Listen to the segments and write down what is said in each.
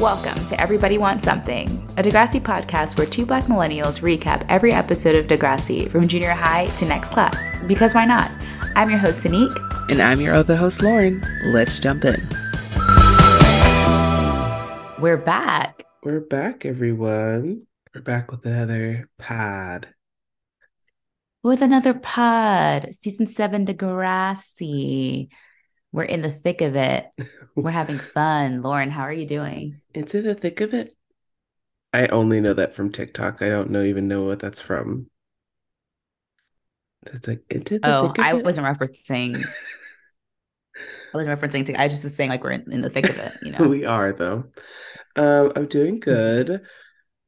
Welcome to Everybody Wants Something, a Degrassi podcast where two black millennials recap every episode of Degrassi from junior high to next class. Because why not? I'm your host, Sanique. And I'm your other host, Lauren. Let's jump in. We're back. We're back, everyone. We're back with another pod. With another pod, season seven Degrassi. We're in the thick of it. We're having fun. Lauren, how are you doing? Into the thick of it. I only know that from TikTok. I don't know even know what that's from. That's like into the Oh, thick of I it. wasn't referencing. I wasn't referencing to. I just was saying like we're in, in the thick of it. You know. we are though. Um, I'm doing good.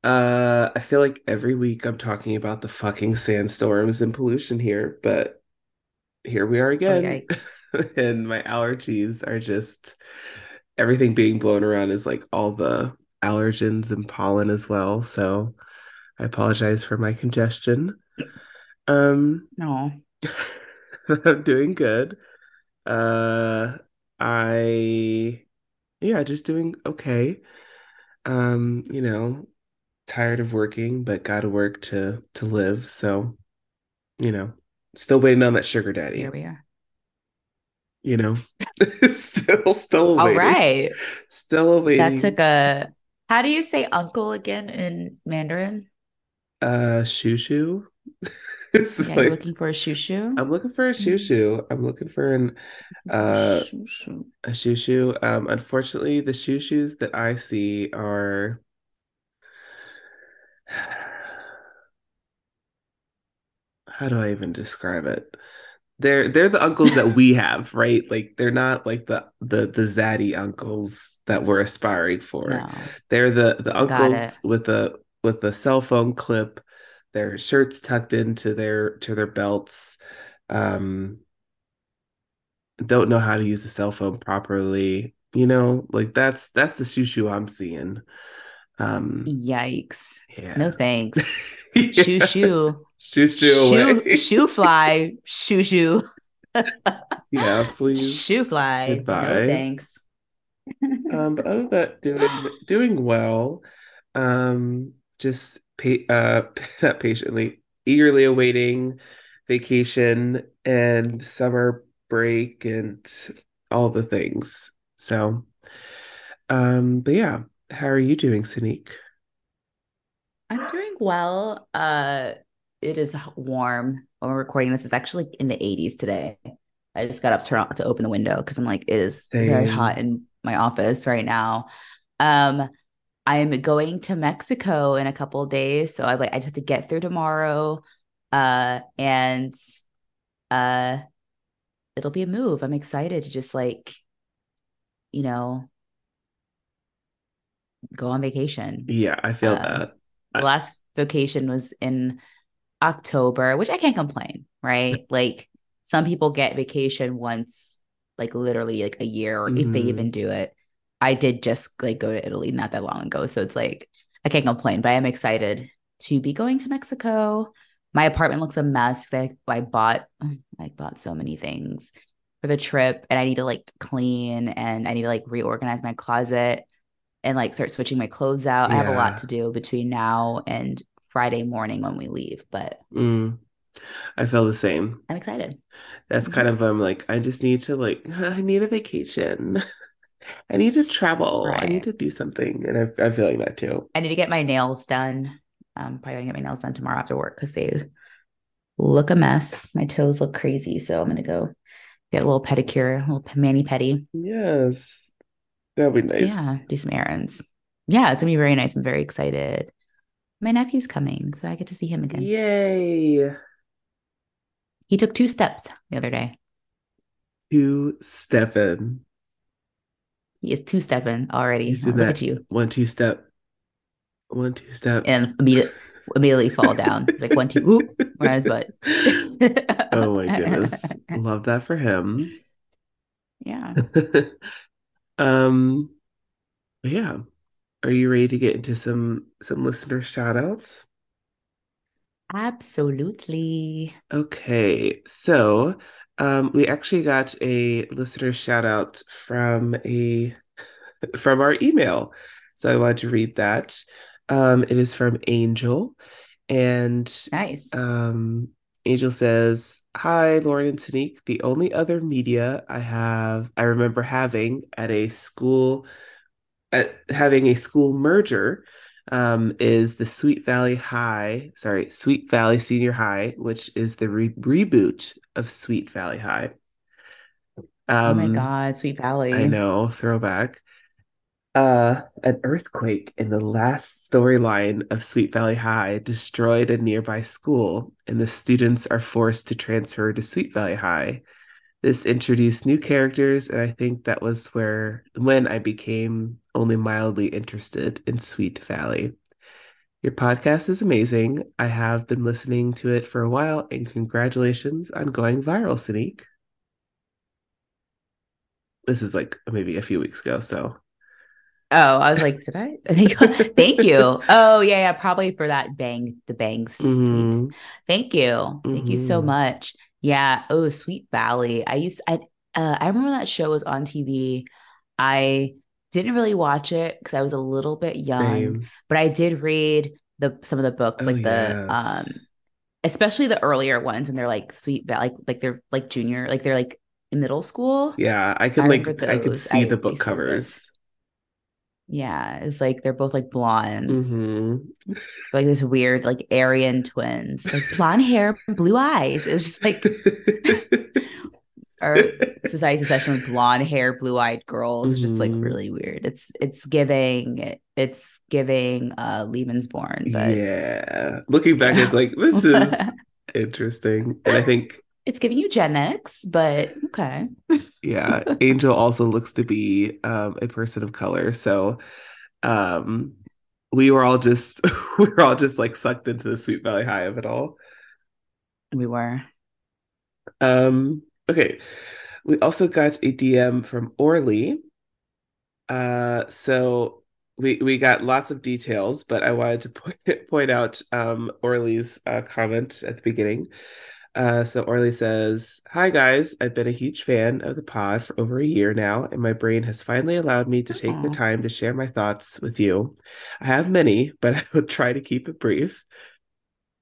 Uh, I feel like every week I'm talking about the fucking sandstorms and pollution here, but here we are again. yikes. and my allergies are just everything being blown around is like all the allergens and pollen as well. So I apologize for my congestion. Um, No. I'm doing good. Uh, I, yeah, just doing okay. Um, you know, tired of working, but gotta work to to live. So, you know, still waiting on that sugar daddy. Here we are. You know, still, still All waiting. right. Still waiting. That took a. How do you say uncle again in Mandarin? uh shoo it's Yeah, like you're looking for a shoo shoo. I'm looking for a shoo shoo. I'm looking for an uh Shoo shoo. a shoo shoo. Um, unfortunately, the shoo shoes that I see are how do I even describe it? They're they're the uncles that we have, right? Like they're not like the the the zaddy uncles that we're aspiring for. No. They're the the uncles with the with the cell phone clip, their shirts tucked into their to their belts. Um, don't know how to use a cell phone properly. You know, like that's that's the shoo shoo I'm seeing. Um, Yikes. yeah. No thanks. Yeah. Shoo shoo. Shoo shoo Shoo away. shoo fly. Shoo shoo. Yeah, please. Shoo fly. No thanks. Um, but other than that, doing doing well. Um, just pa- uh not patiently, eagerly awaiting vacation and summer break and all the things. So, um, but yeah, how are you doing, Sanique? I'm doing well. Uh, it is warm when we're recording this. It's actually in the 80s today. I just got up to, to open the window because I'm like, it is very hot in my office right now. Um, I'm going to Mexico in a couple of days, so I like I just have to get through tomorrow. Uh, and uh, it'll be a move. I'm excited to just like, you know, go on vacation. Yeah, I feel Uh, that. The I- last vacation was in October, which I can't complain, right? Like some people get vacation once, like literally like a year, or if they even mm-hmm. do it. I did just like go to Italy not that long ago. So it's like I can't complain, but I am excited to be going to Mexico. My apartment looks a mess because I, I bought I bought so many things for the trip and I need to like clean and I need to like reorganize my closet and like start switching my clothes out. I have a lot to do between now and Friday morning when we leave, but Mm, I feel the same. I'm excited. That's kind of um like I just need to like I need a vacation. I need to travel. I need to do something, and I, I'm feeling that too. I need to get my nails done. I'm probably gonna get my nails done tomorrow after work because they look a mess. My toes look crazy, so I'm gonna go get a little pedicure, a little mani pedi. Yes, that'd be nice. Yeah, do some errands. Yeah, it's gonna be very nice. I'm very excited. My nephew's coming, so I get to see him again. Yay! He took two steps the other day. Two Stefan, He is two stepping already. You look that? at you. one two step, one two step, And immediate, immediately fall down. It's like one, two, whoop, right on his butt. oh my goodness, love that for him. yeah. um, yeah, are you ready to get into some some listener shout outs? Absolutely. Okay, so um, we actually got a listener shout out from a from our email. So I wanted to read that. Um, it is from Angel. And Nice. um, Angel says, Hi, Lauren and Sanique. The only other media I have, I remember having at a school, at having a school merger, um, is the Sweet Valley High, sorry, Sweet Valley Senior High, which is the re- reboot of Sweet Valley High. oh my Um, God, Sweet Valley. I know, throwback. Uh, an earthquake in the last storyline of Sweet Valley High destroyed a nearby school, and the students are forced to transfer to Sweet Valley High. This introduced new characters, and I think that was where when I became only mildly interested in Sweet Valley. Your podcast is amazing. I have been listening to it for a while, and congratulations on going viral, Sanique. This is like maybe a few weeks ago, so Oh, I was like, did I? Thank you. Oh, yeah, yeah, probably for that bang, the bangs. Mhm, Thank you. Thank you so mhm. much. Yeah. Oh, Sweet Valley. I used I uh, I remember that show was on TV. I didn't really watch it because I was a little bit young, Same. but I did read the some of the books, Oh like the um, especially the earlier ones, and they're like Sweet Valley, like like they're like junior, like they're like in middle school. Yeah, I I could remember like I could see the book covers. Yeah, it's like they're both like blondes, hmm like this weird like Aryan twins, like blonde hair, blue eyes. It's just like our society session with blonde hair, blue eyed girls is just like hmm really weird. It's it's giving it's giving uh Lebensborn, but Yeah. Looking back, it's like this is interesting. And I think, it's giving you Gen X, but okay. yeah, Angel also looks to be um a person of color. So um we were all just we were all just like sucked into the Sweet Valley High of it all. We were. Um, okay. We also got a DM from Orly. Uh, so we we got lots of details, but I wanted to point point out um Orly's uh, comment at the beginning. Uh, so Orly says, "Hi guys, I've been a huge fan of the pod for over a year now, and my brain has finally allowed me to take the Oh. time to share my thoughts with you. I have many, but I will try to keep it brief.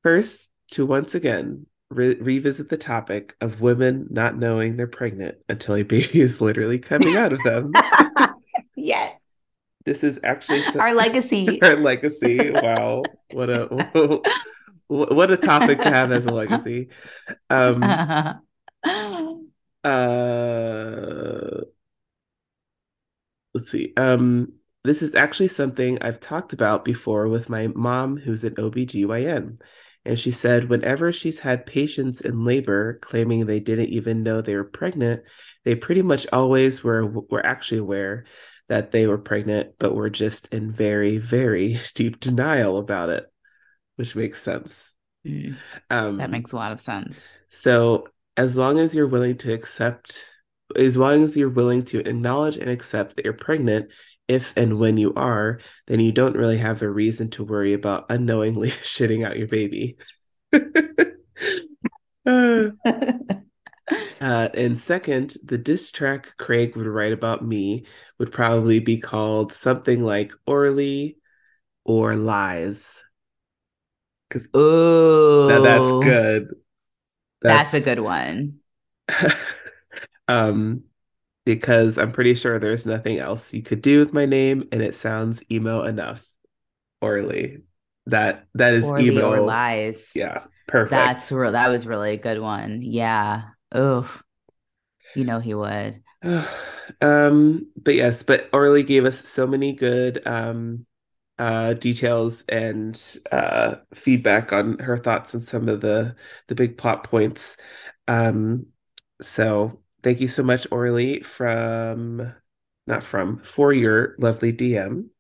First, to once again re- revisit the topic of women not knowing they're pregnant until a baby is literally coming out of them. yes. This is actually so- Our legacy. our legacy. Wow, what a what a topic to have as a legacy. Um, uh, let's see. Um, this is actually something I've talked about before with my mom, who's an OBGYN. And she said whenever she's had patients in labor claiming they didn't even know they were pregnant, they pretty much always were were actually aware that they were pregnant, but were just in very, very deep denial about it, which makes sense. Mm, that Um, makes a lot of sense. so as long as you're willing to accept, as long as you're willing to acknowledge and accept that you're pregnant, if and when you are, then you don't really have a reason to worry about unknowingly shitting out your baby. Uh, and second, the diss track Craig would write about me would probably be called something like Orly or Lies. Because now that's Oh, good. that's a good one. um because I'm pretty sure there's nothing else you could do with my name and it sounds emo enough. Orly. That that is Orly or lies. Yeah, perfect. That's real. That was really a good one. Yeah. Oh, you know he would. Um, but yes, but Orly gave us so many good um uh details and uh feedback on her thoughts on some of the the big plot points. Um, so thank you so much, Orly, from not from for your lovely DM.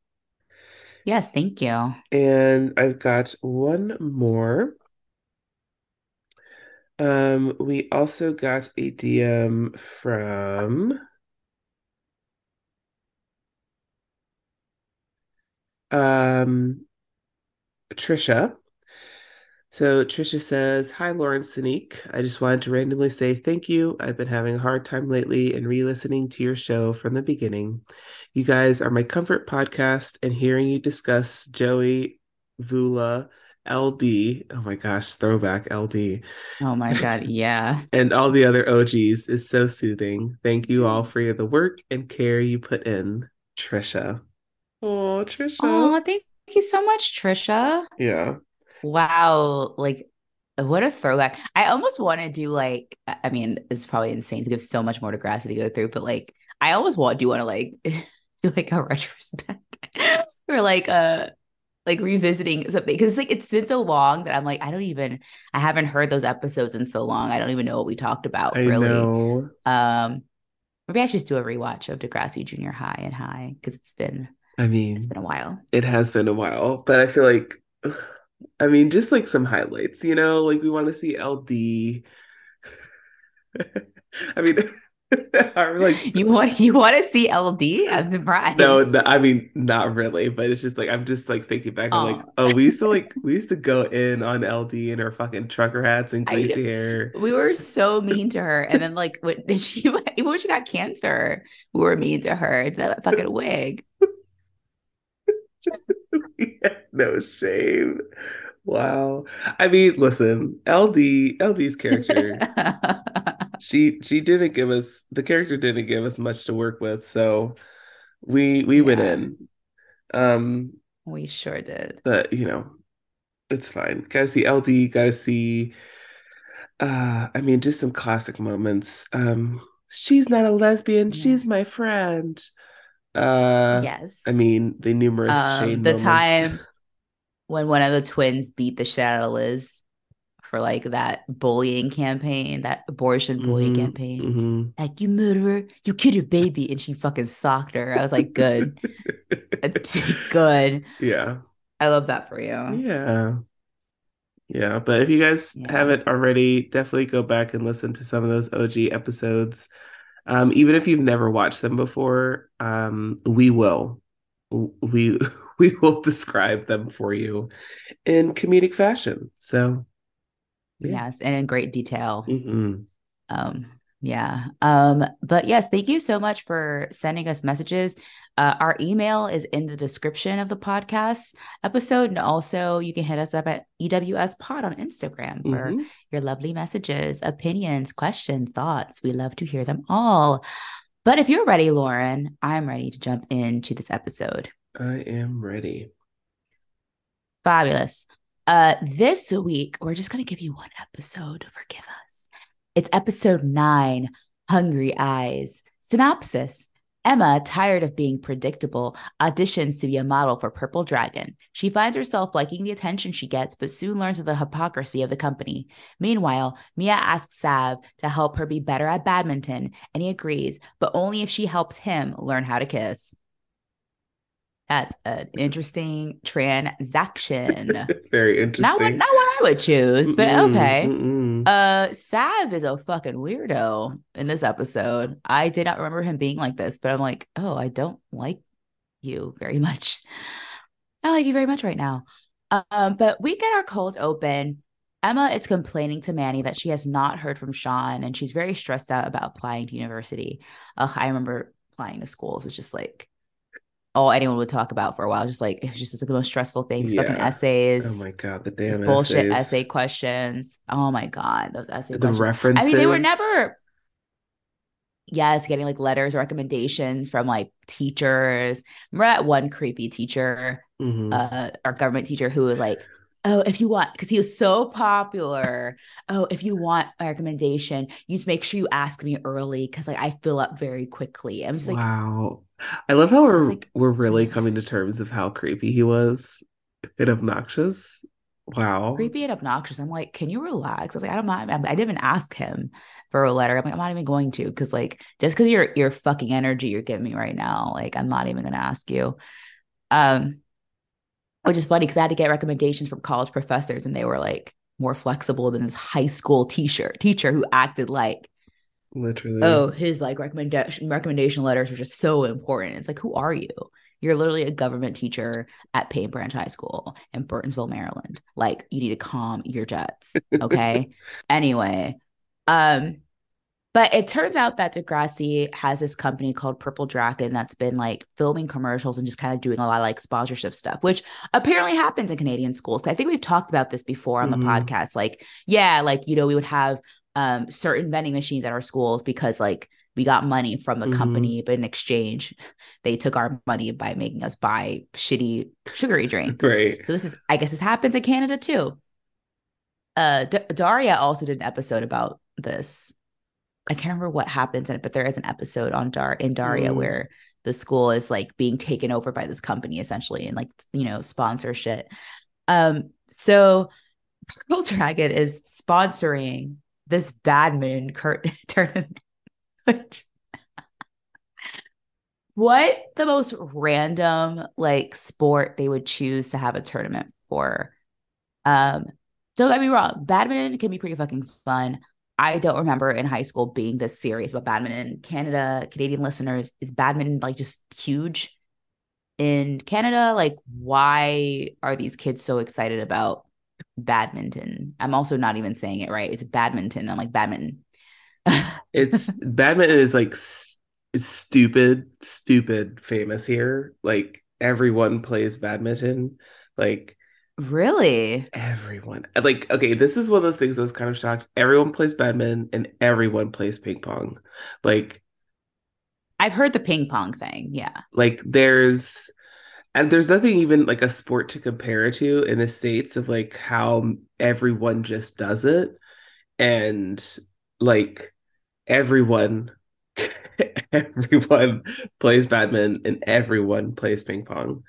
Yes, thank you. And I've got one more. Um, we also got a DM from um Trisha. So Trisha says, Hi, Lauren Sanique. I just wanted to randomly say thank you. I've been having a hard time lately and re listening to your show from the beginning. You guys are my comfort podcast, and hearing you discuss Joey, Voula, LD, oh my gosh, throwback LD. Oh my God. Yeah. and all the other OGs is so soothing. Thank you all for the work and care you put in. Trisha. Oh, Trisha. Oh, thank you so much, Trisha. Yeah. Wow. Like, what a throwback. I almost want to do like, I mean, it's probably insane to give so much more Degrassi to go through, but like, I almost want do want to like do like a retrospect or like a like revisiting something because like it's been so long that I'm like I don't even I haven't heard those episodes in so long I don't even know what we talked about I really. know. Um, maybe I should just do a rewatch of Degrassi Junior High and High because it's been I mean, it's been a while. it has been a while, but I feel like, I mean, just like some highlights, you know, like we want to see LD. I mean, I'm like, You want you want to see LD? I'm surprised. no, no, I mean, not really, but it's just like I'm just like thinking back. I'm like, Oh. oh, we used to like we used to go in on LD in her fucking trucker hats and greasy hair. we were so mean to her, and then like when did she even when she got cancer, we were mean to her. That fucking wig. No shame. Wow. I mean, listen, LD, LD's character. she she didn't give us the character didn't give us much to work with so we we went in um we sure did. but you know it's fine gotta see ld gotta see uh i mean just some classic moments um she's not a lesbian Yeah. she's my friend uh Yes. i mean the numerous Um, shane the moments time when one of the twins beat the shit out of Liz for like that bullying campaign, that abortion bullying Mhm, campaign. mhm. Like you murderer, you killed your baby, and she fucking socked her. I was like, good, good. yeah I love that for you. Yeah. Yeah, but if you guys Yeah. haven't already, definitely go back and listen to some of those OG episodes. Um, even if you've never watched them before, um, we will. We we will describe them for you in comedic fashion. So, yeah. Yes, and in great detail. Mhm. Um, yeah. Um, but yes, thank you so much for sending us messages. Uh, our email is in the description of the podcast episode. And also you can hit us up at EWS Pod on Instagram for Mhm. your lovely messages, opinions, questions, thoughts. We love to hear them all. But if you're ready, Lauren, I'm ready to jump into this episode. I am ready. Fabulous. Uh, this week, we're just going to give you one episode. Forgive us. It's episode nine Hungry Eyes. Synopsis Emma, tired of being predictable, auditions to be a model for Purple Dragon. She finds herself liking the attention she gets, but soon learns of the hypocrisy of the company. Meanwhile, Mia asks Sav to help her be better at badminton, and he agrees, but only if she helps him learn how to kiss. That's an interesting transaction. Very interesting. not what not what I would choose, but Mm-mm, okay. mm-mm. Uh Sav is a fucking weirdo in this episode. I did not remember him being like this, but I'm like, oh, I don't like you very much. I like you very much right now. Um, but we get our cold open. Emma is complaining to Manny that she has not heard from Sean and she's very stressed out about applying to university. Ugh, I remember applying to schools was just like all anyone would talk about for a while. Just like it was just like the most stressful things. Fucking essays. Oh my God, the damn bullshit essays. essay questions. Oh my god, those essay The questions. references. I mean, they were never. Yes, getting like letters, recommendations from like teachers. Remember that one creepy teacher, Mhm. uh, our government teacher, who was like, "Oh, if you want," because he was so popular. Oh, if you want a recommendation, you just make sure you ask me early because like I fill up very quickly. I'm just like, wow. I love how we're like, we're really coming to terms of how creepy he was and obnoxious. Wow. creepy and obnoxious. I'm like, can you relax? I was like, I don't mind. I didn't even ask him for a letter. I'm like, I'm not even going to because like just because you're your fucking energy you're giving me right now, like I'm not even gonna ask you. Um, which is funny because I had to get recommendations from college professors and they were like more flexible than this high school teacher teacher who acted like, Literally. oh, his like recommendation recommendation letters were just so important. It's like, who are you? You're literally a government teacher at Paint Branch High School in Burtonsville, Maryland. Like you need to calm your jets. Okay. anyway, um, but it turns out that Degrassi has this company called Purple Dragon that's been like filming commercials and just kind of doing a lot of like sponsorship stuff, which apparently happens in Canadian schools. I think we've talked about this before on mm-hmm. the podcast. Like, yeah, like, you know, we would have um, certain vending machines at our schools because like we got money from the mm-hmm. company, but in exchange, they took our money by making us buy shitty sugary drinks. Right. So this is, I guess, this happens in Canada too. Uh, D- Daria also did an episode about this I can't remember what happens in it, but there is an episode on Dar in Daria mm. where the school is like being taken over by this company essentially and like you know sponsorship. Um, so Purple Dragon is sponsoring this badminton tournament. What the most random like sport they would choose to have a tournament for? Um, don't get me wrong, badminton can be pretty fucking fun. I don't remember in high school being this serious about badminton. Canada, Canadian listeners, is badminton like just huge in Canada? Like, why are these kids so excited about badminton? I'm also not even saying it right. It's badminton. I'm like badminton. it's badminton is like it's stupid, stupid famous here. Like everyone plays badminton. Like Really? Everyone. Like, okay, this is one of those things I was kind of shocked. Everyone plays badminton and everyone plays ping pong. Like, I've heard the ping pong thing. Yeah. Like, there's, and there's nothing even like a sport to compare to in the States of like how everyone just does it. And like, everyone, everyone plays badminton and everyone plays ping pong.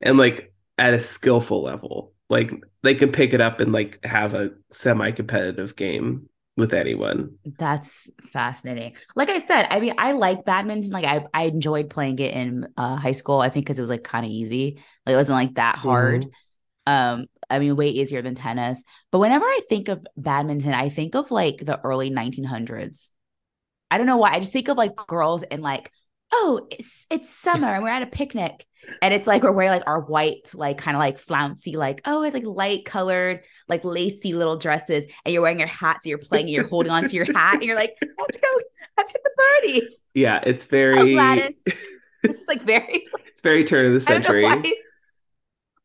And like, at a skillful level. Like they can pick it up and like have a semi-competitive game with anyone. That's fascinating. Like I said, I mean, I like badminton. Like I, I enjoyed playing it in uh, high school. I think because it was like kind of easy. Like it wasn't like that hard. Mm-hmm. Um, I mean, way easier than tennis. But whenever I think of badminton, I think of like the early 1900s. I don't know why. I just think of like girls in like oh, it's it's summer and we're at a picnic. And it's like we're wearing like our white, like kind of like flouncy, like, oh, it's like light colored, like lacy little dresses. And you're wearing your hat. So you're playing and you're holding on to your hat. And you're like, let's go, let's hit the party. Yeah, it's very oh, It's just like very it's very turn of the century. I don't,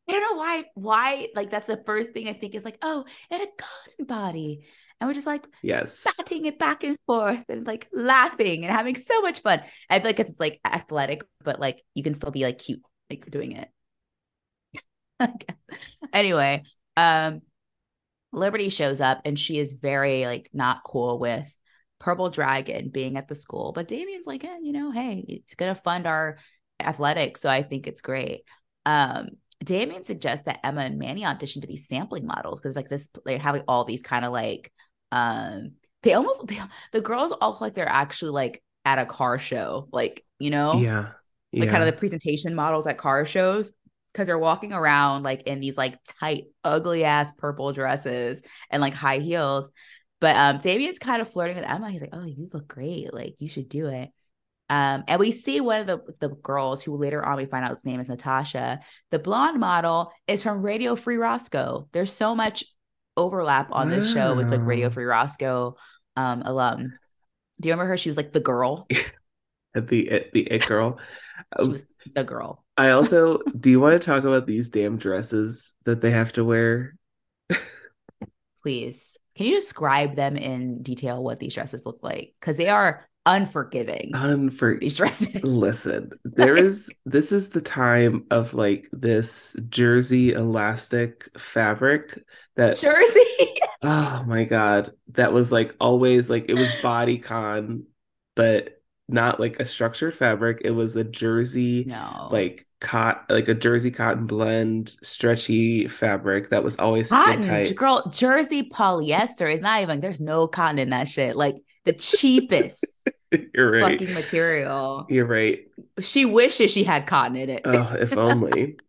I don't know why, why, like that's the first thing I think is like, oh, and a garden body and we're just like yes. batting it back and forth and like laughing and having so much fun. I feel like it's like athletic but like you can still be like cute like doing it. Anyway um liberty shows up and she is very like not cool with purple dragon being at the school but damien's like eh, you know hey it's gonna fund our athletics so i think it's great. Um Damien suggests that Emma and Manny audition to be sampling models because like this they're having all these kind of like um they almost they, the girls all look like they're actually like at a car show like you know yeah, yeah. like kind of the presentation models at car shows because they're walking around like in these like tight ugly ass purple dresses and like high heels but um Damien's kind of flirting with Emma he's like oh you look great like you should do it um, and we see one of the, the girls who later on we find out his name is Natasha. The blonde model is from Radio Free Roscoe. There's so much overlap on this show with like Radio Free Roscoe um, alum. Do you remember her? She was like the girl. the the it girl. she was the girl. I also do you want to talk about these damn dresses that they have to wear? Please. Can you describe them in detail what these dresses look like? Because they are unforgiving. Unfor these dresses. Listen, there is this is the time of like this jersey elastic fabric that jersey. oh my god, that was like always like it was bodycon, but not like a structured fabric. It was a jersey, no, like cot like a jersey cotton blend stretchy fabric that was always cotton tight. girl jersey polyester is not even there's no cotton in that shit like the cheapest You're right. fucking material. You're right. She wishes she had cotton in it. oh, if only.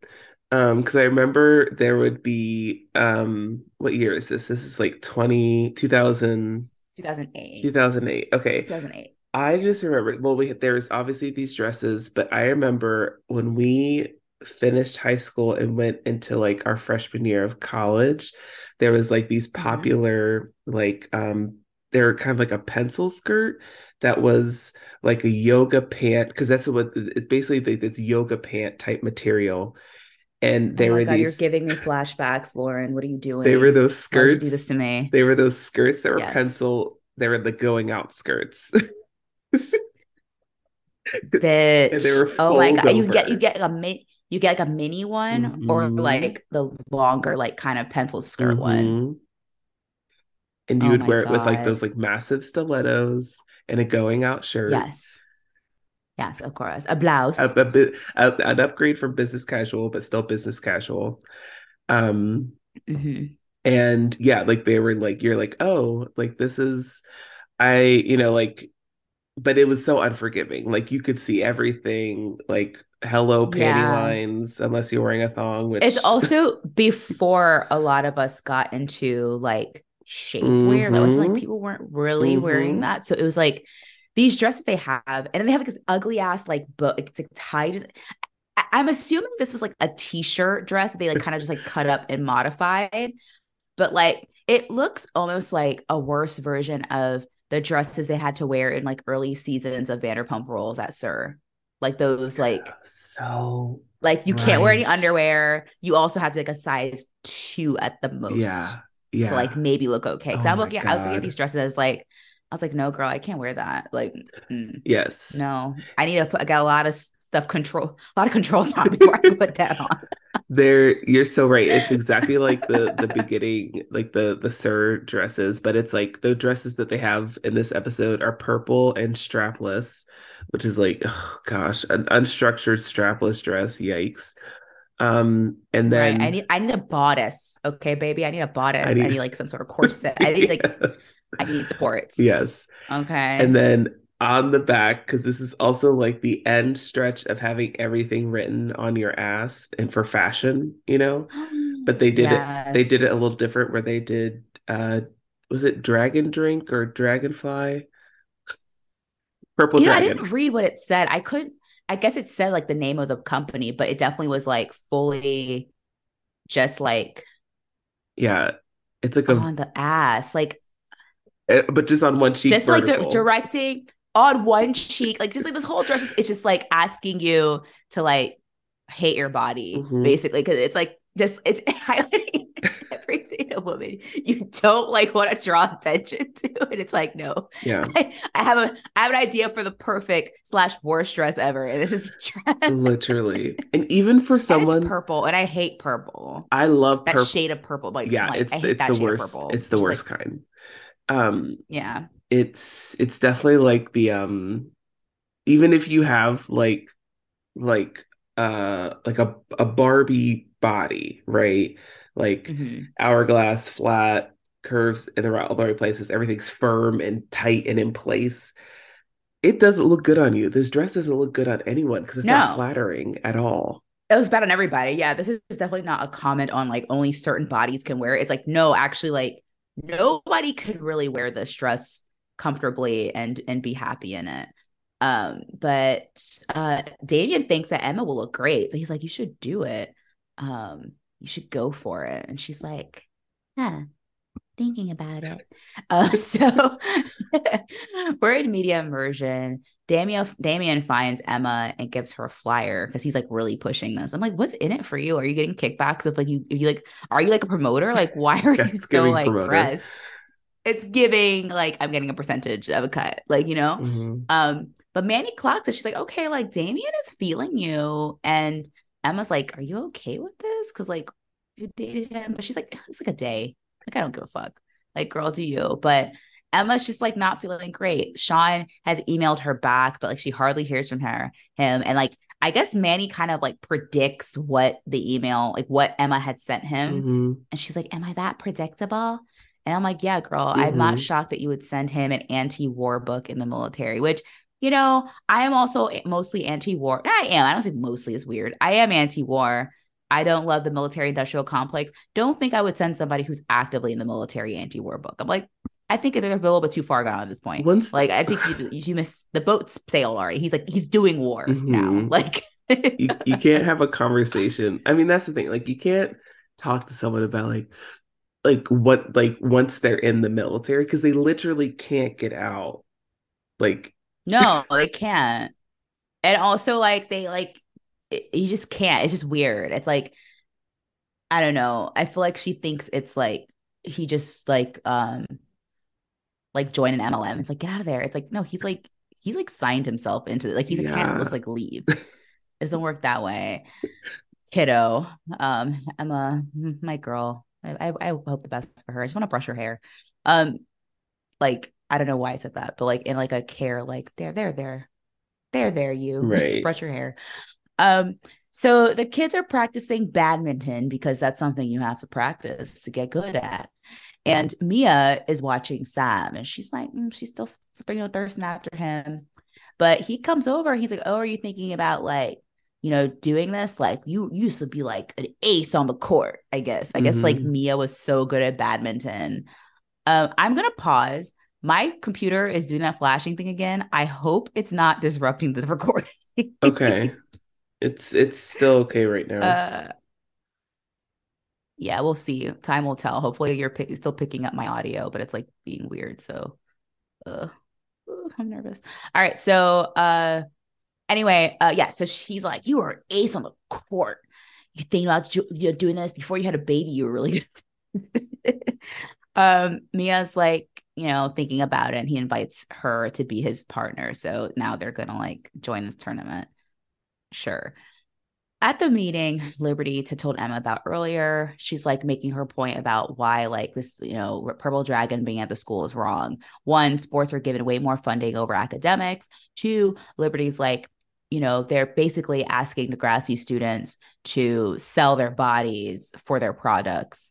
Um, because I remember there would be um what year is this? This is like 20 2000 2008. 2008. Okay. 2008. I just remember, well, we there's obviously these dresses, but I remember when we finished high school and went into like our freshman year of college, there was like these Mhm. popular like um they're kind of like a pencil skirt that was like a yoga pant because that's what it's basically like this yoga pant type material. And Oh they my were God, you're giving me flashbacks, Lauren. What are you doing? they were those you do this skirts. to me? They were those skirts that were Yes. pencil, they were the going out skirts. Bitch. Oh my God. You get you get a min you get like a mini one or hmm like the longer, like kind of pencil skirt one. And you Oh would wear it with like those like massive stilettos and a going out shirt. Yes. Yes, of course. A A, blouse. a bit a, an upgrade from business casual, but still business casual. Um, hmm and yeah, like they were like, you're like, oh, like this is I, you know, like, but it was so unforgiving. Like you could see everything, like hello panty Yeah. lines, unless you're wearing a thong, which It's also before a lot of us got into like shapewear. That was like mm-hmm, people weren't really wearing mm-hmm. that. So it was like these dresses they have, and then they have like this ugly ass like but it's like tied. I- I'm assuming this was like a t-shirt dress that they like kind of just like cut up and modified, but like it looks almost like a worse version of the dresses they had to wear in like early seasons of Vanderpump Rules at SUR. Like those like So like you can't wear any underwear. You also have to like a size two at the most Yeah. To like maybe look okay. Because Oh I'm looking, I was looking at these dresses. I was like, I was like, no, girl, I can't wear that. Like, mm, Yes. no, I need to put. I got a lot of stuff control, a lot of control time before I can put that on. There, you're so right. It's exactly like the the beginning, like the the SUR dresses, but it's like the dresses that they have in this episode are purple and strapless, which is like, oh gosh, an unstructured strapless dress. Yikes. Um, and Right. I need. I need a bodice. Okay, baby. I need a bodice. I need need like some sort of corset. I need like. yes, I need supports. yes. Okay. And then on the back, because this is also like the end stretch of having everything written on your ass and for fashion, you know? But they did it, they did it a little different where they did uh was it Dragon Drink or Dragonfly? Purple You know, I didn't read what it said. I couldn't. I guess it said like the name of the company, but it definitely was like fully just like Yeah. It's like a on the ass, like eh, but just on one cheek just like di- directing on one cheek, like just like this whole dress. is- It's just like asking you to like hate your body, Mhm. basically, because it's like just it's highlighting everything a woman you don't like want to draw attention to, and it's like no, Yeah. I, I have a I have an idea for the perfect slash worst dress ever, and this is dress. Literally. And even for someone purple, and I hate purple. I love That purple. shade of purple, like, Yeah, like it's it's the worst. It's the Just worst like, kind. Um yeah, it's it's definitely like the um even if you have like like uh like a a Barbie body, right? Like hmm hourglass, flat, curves in the right, all the right places, everything's firm and tight and in place. It doesn't look good on you. This dress doesn't look good on anyone because it's not flattering at all. it was bad on everybody. Yeah, this is definitely not a comment on like only certain bodies can wear it. It's like no, actually, like nobody could really wear this dress comfortably and and be happy in it. Um, but uh Damien thinks that Emma will look great, so he's like, you should do it. Um, you should go for it, and she's like, huh. thinking about it. Uh, so we're in media immersion. Damien Damien finds Emma and gives her a flyer because he's like really pushing this. I'm like, what's in it for you? Are you getting kickbacks of like you? You like? Are you like a promoter? Like, why are you so like promoter. pressed? It's giving like I'm getting a percentage of a cut, like you know. Mhm. Um, but Manny clocks it. She's like, okay, like Damien is feeling you, and Emma's like, are you okay with this? Because like you dated him, but she's like, it's like a day. Like I don't give a fuck. Like girl, do you? But Emma's just like not feeling great. Sean has emailed her back, but like she hardly hears from her him, and like I guess Manny kind of like predicts what the email, like what Emma had sent him, Mhm. and she's like, "Am I that predictable?" And I'm like, "Yeah, girl. I'm not Mhm. shocked that you would send him an anti-war book in the military." Which, you know, I am also mostly anti-war. I am. I don't say mostly is weird. I am anti-war. I don't love the military-industrial complex. Don't think I would send somebody who's actively in the military anti-war book. I'm like, I think they're a little bit too far gone at this point. Once- like I think you you miss the boat sail already. He's like he's doing war now. Mhm. Like you, you can't have a conversation. I mean, that's the thing. Like you can't talk to someone about like like what like once they're in the military because they literally can't get out. Like no, they can't. And also like they like it- you just can't. It's just weird. It's like I don't know. I feel like she thinks it's like he just like um like join an MLM. It's like get out of there. It's like no, he's like he's like signed himself into it. Like he can't just like leave. it doesn't work that way. Kiddo, um, Emma, my girl. I, I I hope the best for her. I just want to brush her hair. Um, like I don't know why I said that, but like in like a care, like there, there, there, there, there, you Right. just brush your hair. Um, so the kids are practicing badminton because that's something you have to practice to get good at. And Mia is watching Sav, and she's like, mm, she's still you know thirsting after him. But he comes over, he's like, "Oh, are you thinking about like, you know, doing this? Like, you used to be like an ace on the court, I guess. I guess like Mhm. Mia was so good at badminton. Um, I'm gonna pause. My computer is doing that flashing thing again. I hope it's not disrupting the recording. okay, it's it's still okay right now. Uh, yeah, we'll see. Time will tell. Hopefully, you're pick- still picking up my audio, but it's like being weird. So, uh, I'm nervous. All right. So, uh, anyway, uh, yeah. So she's like, "You were ace on the court. You think about ju- you know, doing this before you had a baby. You were really good." um, Mia's like, you know, thinking about it, and he invites her to be his partner. So now they're gonna like join this tournament. Sure. At the meeting, Liberty had told Emma about earlier, she's like making her point about why, like, this, you know, Purple Dragon being at the school is wrong. One, sports are given way more funding over academics. Two, Liberty's like, you know, they're basically asking Degrassi students to sell their bodies for their products.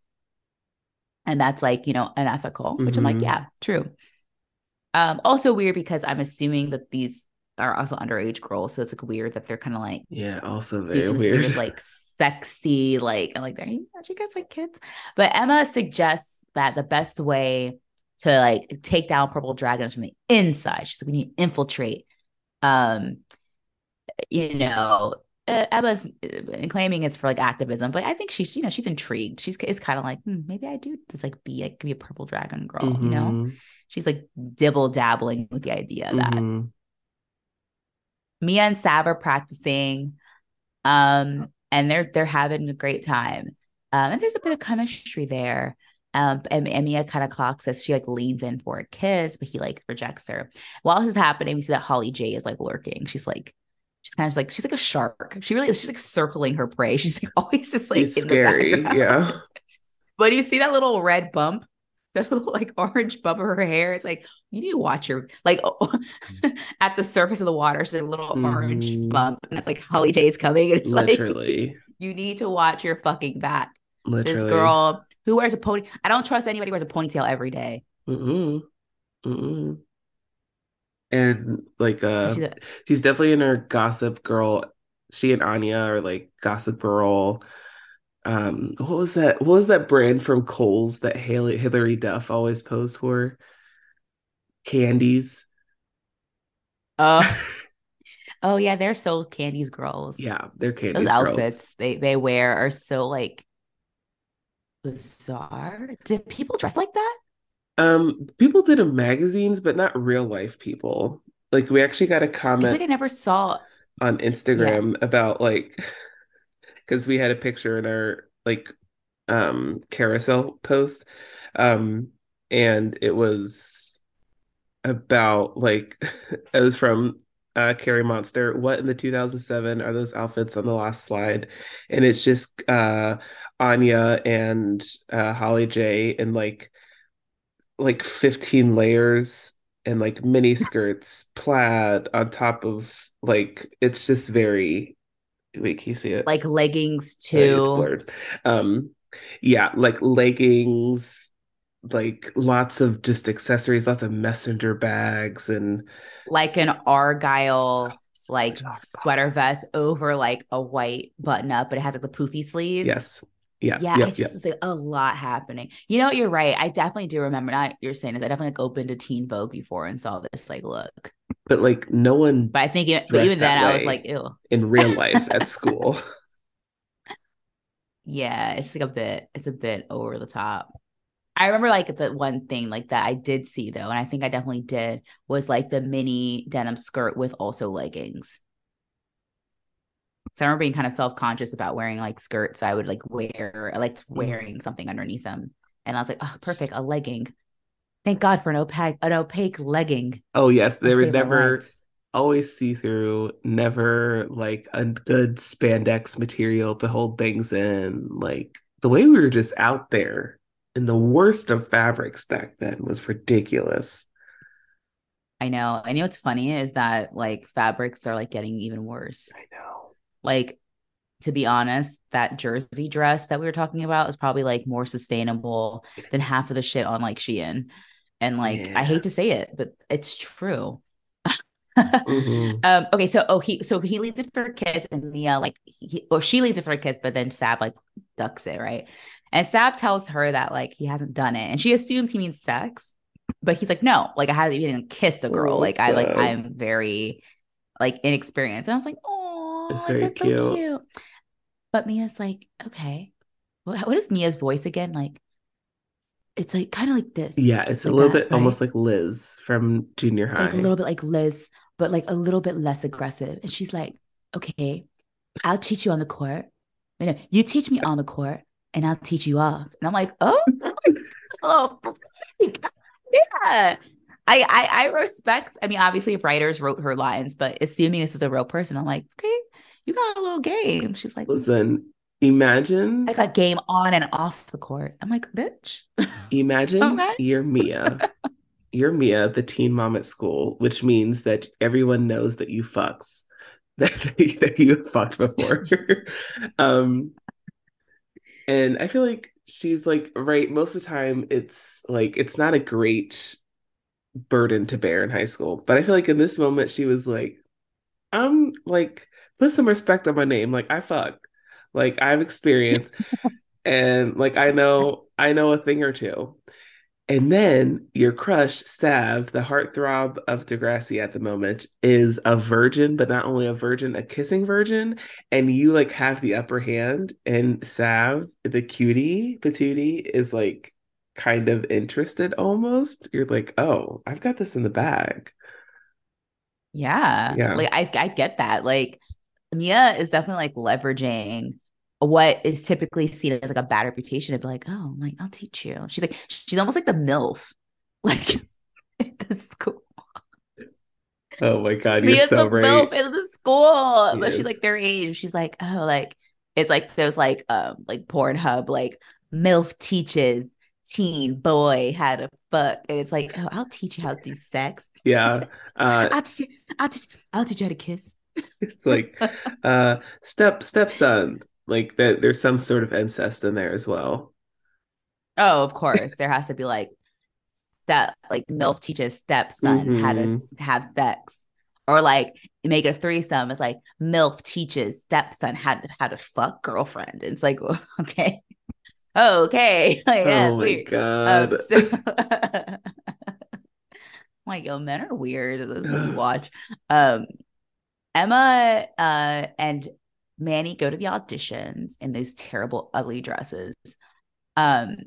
And that's like, you know, unethical, which I'm like, Mhm. yeah, true. Um, also weird because I'm assuming that these are also underage girls. So it's like weird that they're kind of like, yeah, also very weird. weird, like sexy, like I'm like, are you, are you guys like kids? But Emma suggests that the best way to like take down purple dragons from the inside. She's like, we need to infiltrate. Um, you know, uh, Emma's uh, claiming it's for like activism, but I think she's, you know, she's intrigued. She's is kind of like, hmm, maybe I do just like be like be a purple dragon girl, you know? Mhm, She's like dibble dabbling with the idea that mhm. Mia and Sav are practicing, um, and they're they're having a great time. Um, and there's a bit of chemistry there. Um, and, and Mia kind of clocks as she like leans in for a kiss, but he like rejects her. While this is happening, we see that Holly J is like lurking. She's like, she's kind of like she's like a shark. She really is. She's like circling her prey. She's like always just like in scary. Yeah. But you see that little red bump, that little like orange bump of her hair. It's like you need to watch your like at the surface of the water. It's a little orange Mhm. bump, and it's like Holly J's coming, and it's like Literally. you need to watch your fucking back. Literally. This girl who wears a pony. I don't trust anybody who wears a ponytail every day. Mm-mm. Mm-mm. And like uh She's definitely in her gossip girl. She and Anya are like gossip girl. Um, what was that? What was that brand from Kohl's that Haley Hilary Duff always posed for? Candie's. oh, oh yeah, they're so Candie's girls. Yeah, they're those Candie's girls. outfits they they wear are so like bizarre. Did people dress like that? Um, people did in magazines, but not real life people. Like we actually got a I comment like I never saw. on Instagram about like because we had a picture in our like um carousel post um and it was about like it was from uh Carrie Monster what in the 2007 are those outfits on the last slide and it's just uh Anya and uh Holly J in like like 15 layers and like mini skirts plaid on top of like it's just very wait can you see it like leggings Uh, it's too. blurred um yeah like leggings like lots of just accessories lots of messenger bags and like an argyle like sweater vest over like a white button up, but it has like the poofy sleeves. yes Yeah. Yeah, Yep. I just it's like a lot happening. You know what? You're right. I definitely do remember. Not you're saying is I definitely like opened a Teen Vogue before and saw this like look. But like no one But I think it, but even then that I was like, ew. in real life at school. Yeah, it's like a bit. It's a bit over the top. I remember like the one thing like that I did see though, and I think I definitely did was like the mini denim skirt with also leggings. So I remember being kind of self conscious about wearing like skirts. I would like wear, I liked Mm. wearing something underneath them, and I was like, oh, perfect, a legging. Thank God for an opaque, an opaque legging. Oh yes, they were never always see through, never like a good spandex material to hold things in. Like the way we were just out there in the worst of fabrics back then was ridiculous. I know. I know what's funny is that like fabrics are like getting even worse. I know. Like to be honest, that jersey dress that we were talking about is probably like more sustainable than half of the shit on like Shein. And like I hate to say it, but it's true. Mhm. um okay so oh he so he leads it for a kiss and Mia like he or she leads it for a kiss but then Sav like ducks it right and Sav tells her that like he hasn't done it and she assumes he means sex but he's like no like I haven't even kissed a girl Oh, like I like I'm very like inexperienced and I was like oh It's oh, very that's cute. so cute but Mia's like okay what, what is Mia's voice again like it's like kind of like this Yeah, it's a little that, bit almost like Liz from junior high. like a little bit like Liz, but like a little bit less aggressive. And she's like, okay, I'll teach you on the court. You know, you teach me on the court and I'll teach you off. And I'm like, oh, oh yeah. I, I I respect. I mean, obviously, if writers wrote her lines, but assuming this was a real person, I'm like, okay, you got a little game. She's like, Listen, imagine I got game on and off the court. I'm like, bitch. Imagine Okay. you're Mia. You're Mia, the teen mom at school, which means that everyone knows that you fucks, that, that you have fucked before. um, and I feel like she's like, right, most of the time it's like it's not a great burden to bear in high school. But I feel like in this moment she was like, I'm like, put some respect on my name. Like I fuck. Like I have experience and like I know I know a thing or two. And then your crush, Sav, the heartthrob of Degrassi at the moment, is a virgin, but not only a virgin, a kissing virgin. And you like have the upper hand. And Sav, the cutie patootie, is like kind of interested almost. You're like, oh, I've got this in the bag. Yeah. Yeah. Like I I get that. Like Mia is definitely like leveraging what is typically seen as like a bad reputation to be like, oh, like I'll teach you. She's like, she's almost like the MILF. Like in the school. Oh my God, you're Mia's so the right. MILF in the school. She But she's like their age. She's like, oh, like it's like those like um like Pornhub, like MILF teaches teen boy how to fuck. And it's like, oh, I'll teach you how to do sex. Yeah. Uh, I'll teach you, I'll teach I'll teach you how to kiss. it's like uh step stepson. Like that there's some sort of incest in there as well. Oh, of course. There has to be like step like MILF teaches stepson how to Mhm. have sex. Or like make a threesome. It's like MILF teaches stepson how to how to fuck girlfriend. It's like okay. Okay. Like, yeah, oh my weird. God. Um, so- like, yo, men are weird. This is watch. Um, Emma uh, and Manny go to the auditions in these terrible, ugly dresses. Um,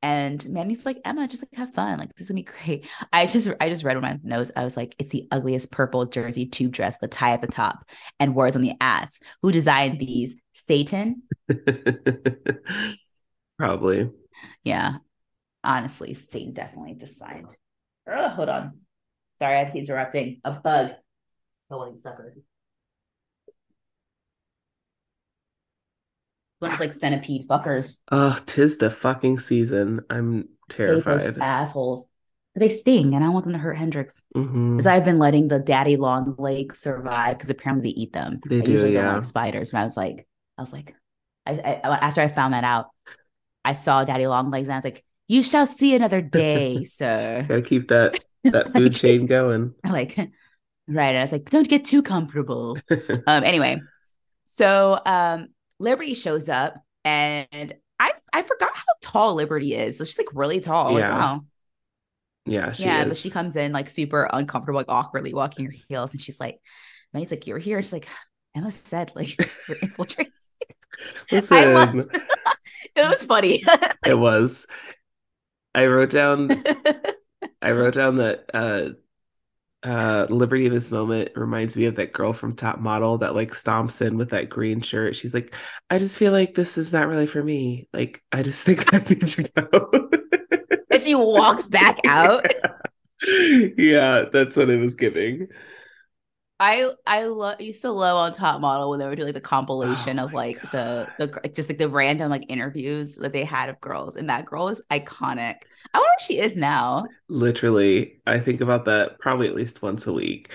and Manny's like, Emma, just like have fun. Like this is gonna be great. I just I just read one of my notes. I was like, it's the ugliest purple jersey tube dress, the tie at the top, and words on the ads. Who designed these? Satan. Probably. Yeah. Honestly, Satan definitely designed. Ugh, hold on. Sorry, I keep interrupting. A bug. Holy sucker. One of like centipede fuckers. Oh, tis the fucking season. I'm terrified. those assholes. They sting, and I don't want them to hurt Hendrix. Because I've been letting the daddy long legs survive because apparently they eat them. They I do, yeah. like spiders. But I was like, I was like, I, I after I found that out, I saw daddy long legs and I was like, you shall see another day, sir. Gotta keep that that food chain going. like right and i was like don't get too comfortable um anyway so um liberty shows up and I I forgot how tall Liberty is. She's like really tall. Yeah. Like, wow. Yeah, she yeah, is. but she comes in like super uncomfortable, like awkwardly walking her heels, and she's like, Manny's like, You're here. She's like, Emma said, like, you're infiltrating. Listen, I loved it was funny. it was. I wrote down I wrote down that uh uh Liberty in this moment reminds me of that girl from Top Model that like stomps in with that green shirt. She's like, I just feel like this is not really for me. Like, I just think I need to go. and she walks back out. yeah. yeah, that's what it was giving. I I used to love on Top Model when they were doing like the compilation Oh of like the the just like the random like interviews that they had of girls, and that girl is iconic. I wonder where she is now. Literally, I think about that probably at least once a week.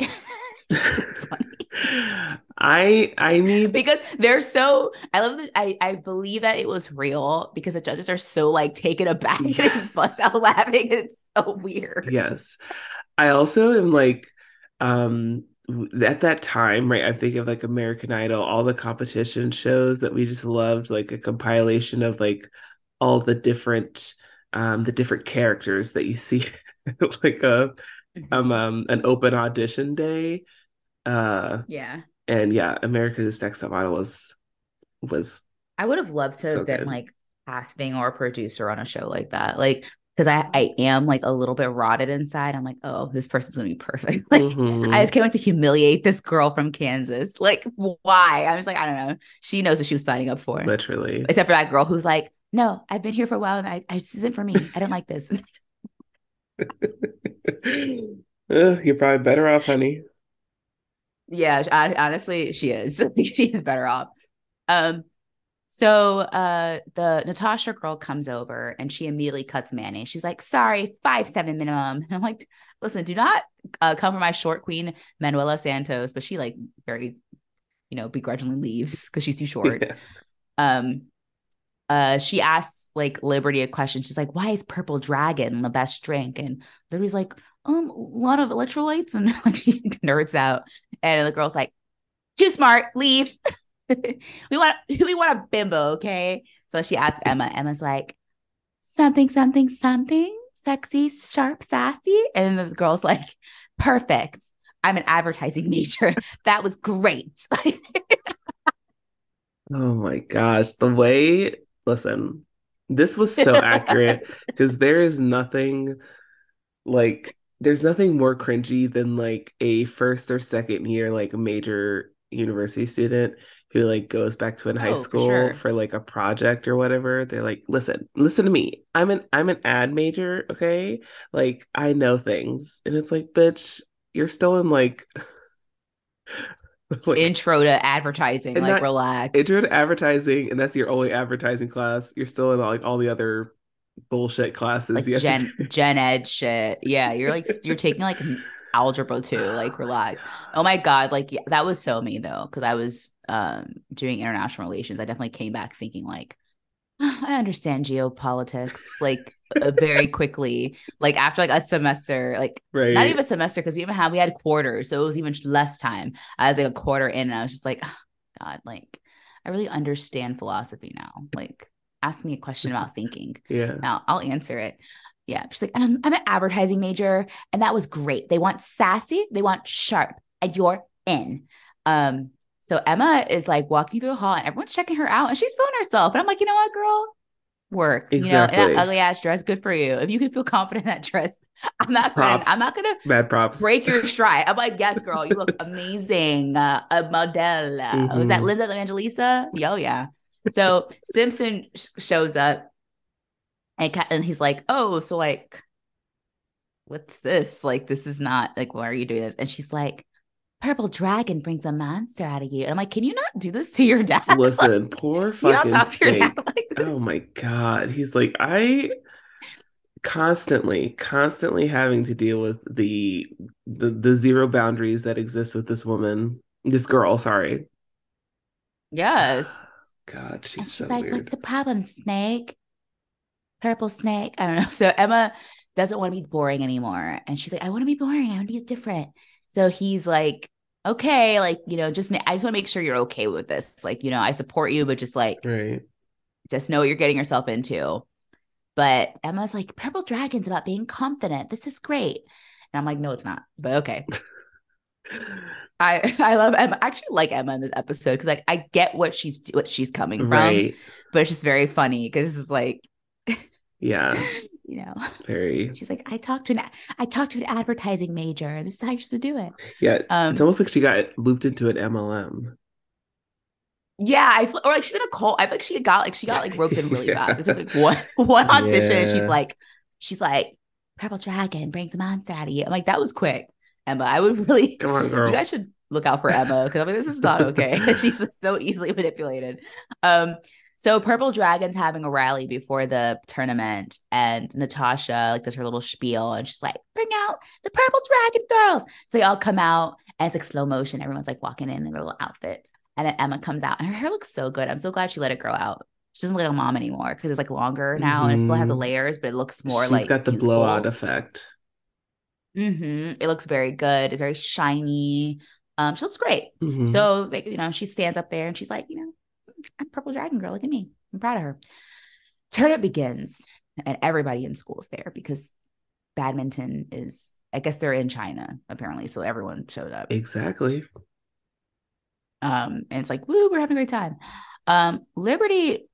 I I need because they're so I love that I I believe that it was real because the judges are so like taken aback and Yes. bust out laughing. It's so weird. yes. I also am like um at that time, right? I think of like American Idol, all the competition shows that we just loved, like a compilation of like all the different um the different characters that you see like a um, um an open audition day. Uh yeah. and yeah, America's Next Top Model was was I would have loved to So have been good. like casting or a producer on a show like that. Like, because I, I am like a little bit rotted inside. I'm like, oh, this person's gonna be perfect. Like, Mhm. I just came in to humiliate this girl from Kansas. Like, why? I was like, I don't know. She knows what she was signing up for. literally. Except for that girl who's like, no, I've been here for a while and I, I this isn't for me. I don't like this. Uh, you're probably better off, honey. yeah, I, honestly, she is. she is better off. Um, so uh the Natasha girl comes over and she immediately cuts mayonnaise. She's like, sorry, five seven minimum. And I'm like, listen, do not uh, come for my short queen, Manuela Santos, but she like very, you know, begrudgingly leaves because she's too short. Yeah. um uh she asks like liberty a question. She's like why is purple dragon the best drink? And liberty's like um a lot of electrolytes. And like she nerds out. And the girl's like too smart leave. We want we want a bimbo okay? So she asks emma. Emma's like something something something? Sexy sharp sassy? And the girl's like perfect. I'm an advertising major. That was great. Oh my gosh, the way, listen, this was so accurate because there is nothing like there's nothing more cringy than like a first or second year like major university student who like goes back to in high Oh, for school sure. for like a project or whatever. They're like, listen, listen to me. I'm an I'm an ad major, okay? Like I know things. And it's like, bitch, you're still in like like intro to advertising like relax intro to advertising, and that's your only advertising class. You're still in like all the other bullshit classes. like you have to gen gen ed shit yeah you're like you're taking like algebra too like relax oh my god like yeah, that was so me though because i was um doing international relations i definitely came back thinking like "Ah, i understand geopolitics like uh, very quickly like after like a semester like right. not even a semester because we even had we had quarters so it was even less time i was like a quarter in and i was just like "Ah, god like i really understand philosophy now like ask me a question about thinking yeah. now I'll answer it. Yeah. She's like, um, I'm an advertising major, and that was great. They want sassy, they want sharp, and you're in. Um, so Emma is like walking through the hall and everyone's checking her out and she's feeling herself. And I'm like, you know what, girl? Work. You know, Exactly. that ugly ass dress, good for you. If you can feel confident in that dress, I'm not gonna, I'm not gonna Bad props. break your stride. I'm like, yes, girl, you look amazing. Uh, a model. Uh, Was that Mhm. Linda Evangelista? Yo, yeah. So Simpson sh- shows up and, ca- and he's like, oh, so like, what's this? Like, this is not like, why are you doing this? And she's like, Purple Dragon brings a monster out of you. And I'm like, can you not do this to your dad? Like, Listen, poor you don't fucking talk to your dad snake. like. Oh my god. He's like, I constantly, constantly having to deal with the the the zero boundaries that exist with this woman, this girl, sorry. Yes. God, And she's she's so like, weird. what's the problem, Snake? Purple Snake. I don't know. So Emma doesn't want to be boring anymore. And she's like, I want to be boring. I want to be different. So he's like, okay, like, you know, just ma- I just want to make sure you're okay with this. Like, you know, I support you, but just like Right. just know what you're getting yourself into. But Emma's like, Purple Dragon's about being confident. This is great. And I'm like, no, it's not. But okay. I I love Emma. I actually like Emma in this episode because like I get what she's what she's coming from, Right. but it's just very funny because it's like, Yeah. you know, Very. she's like, I talked to an I talked to an advertising major, and this is how you should do it. Yeah. Um, it's almost like she got looped into an MLM. Yeah, I feel, or like she's in a cult. I feel like she got like she got like roped in really Yeah. fast. It's like one one audition, and she's like, she's like, Purple Dragon brings out of you. I'm like, that was quick, Emma. I would really, Come on, you guys should look out for Emma because I mean, this is not okay. she's so easily manipulated. Um, so Purple Dragon's having a rally before the tournament, and Natasha like does her little spiel, and she's like, "Bring out the Purple Dragon girls!" So they all come out, and it's like slow motion. Everyone's like walking in their little outfits, and then Emma comes out, and her hair looks so good. I'm so glad she let it grow out. She doesn't look like a mom anymore because it's like longer now, and it still has the Mhm. layers, but it looks more She's like she's got the youthful. blowout effect. Mm-hmm. It looks very good. It's very shiny. Um, she looks great. Mhm. So, like, you know, she stands up there and she's like, you know, I'm purple dragon girl. Look at me. I'm proud of her. Tournament begins, and everybody in school is there because badminton is, I guess they're in China, apparently. So everyone showed up. exactly. Um, and it's like, woo, we're having a great time. Um, Liberty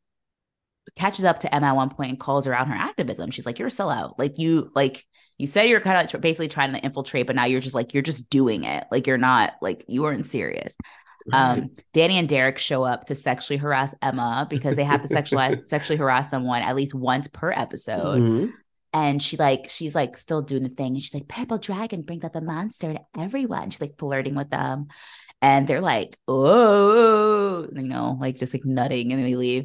catches up to Emma at one point and calls her out on her activism. She's like, You're a sellout. Like you like you say you're kind of basically trying to infiltrate, but now you're just like you're just doing it. Like you're not like you weren't serious. Right. Um, Danny and Derek show up to sexually harass Emma because they have to sexualize sexually harass someone at least once per episode. Mhm. And she like she's like still doing the thing. And she's like, Purple Dragon brings out the monster to everyone. She's like flirting with them. And they're like, oh, you know, like just like nutting and then they leave.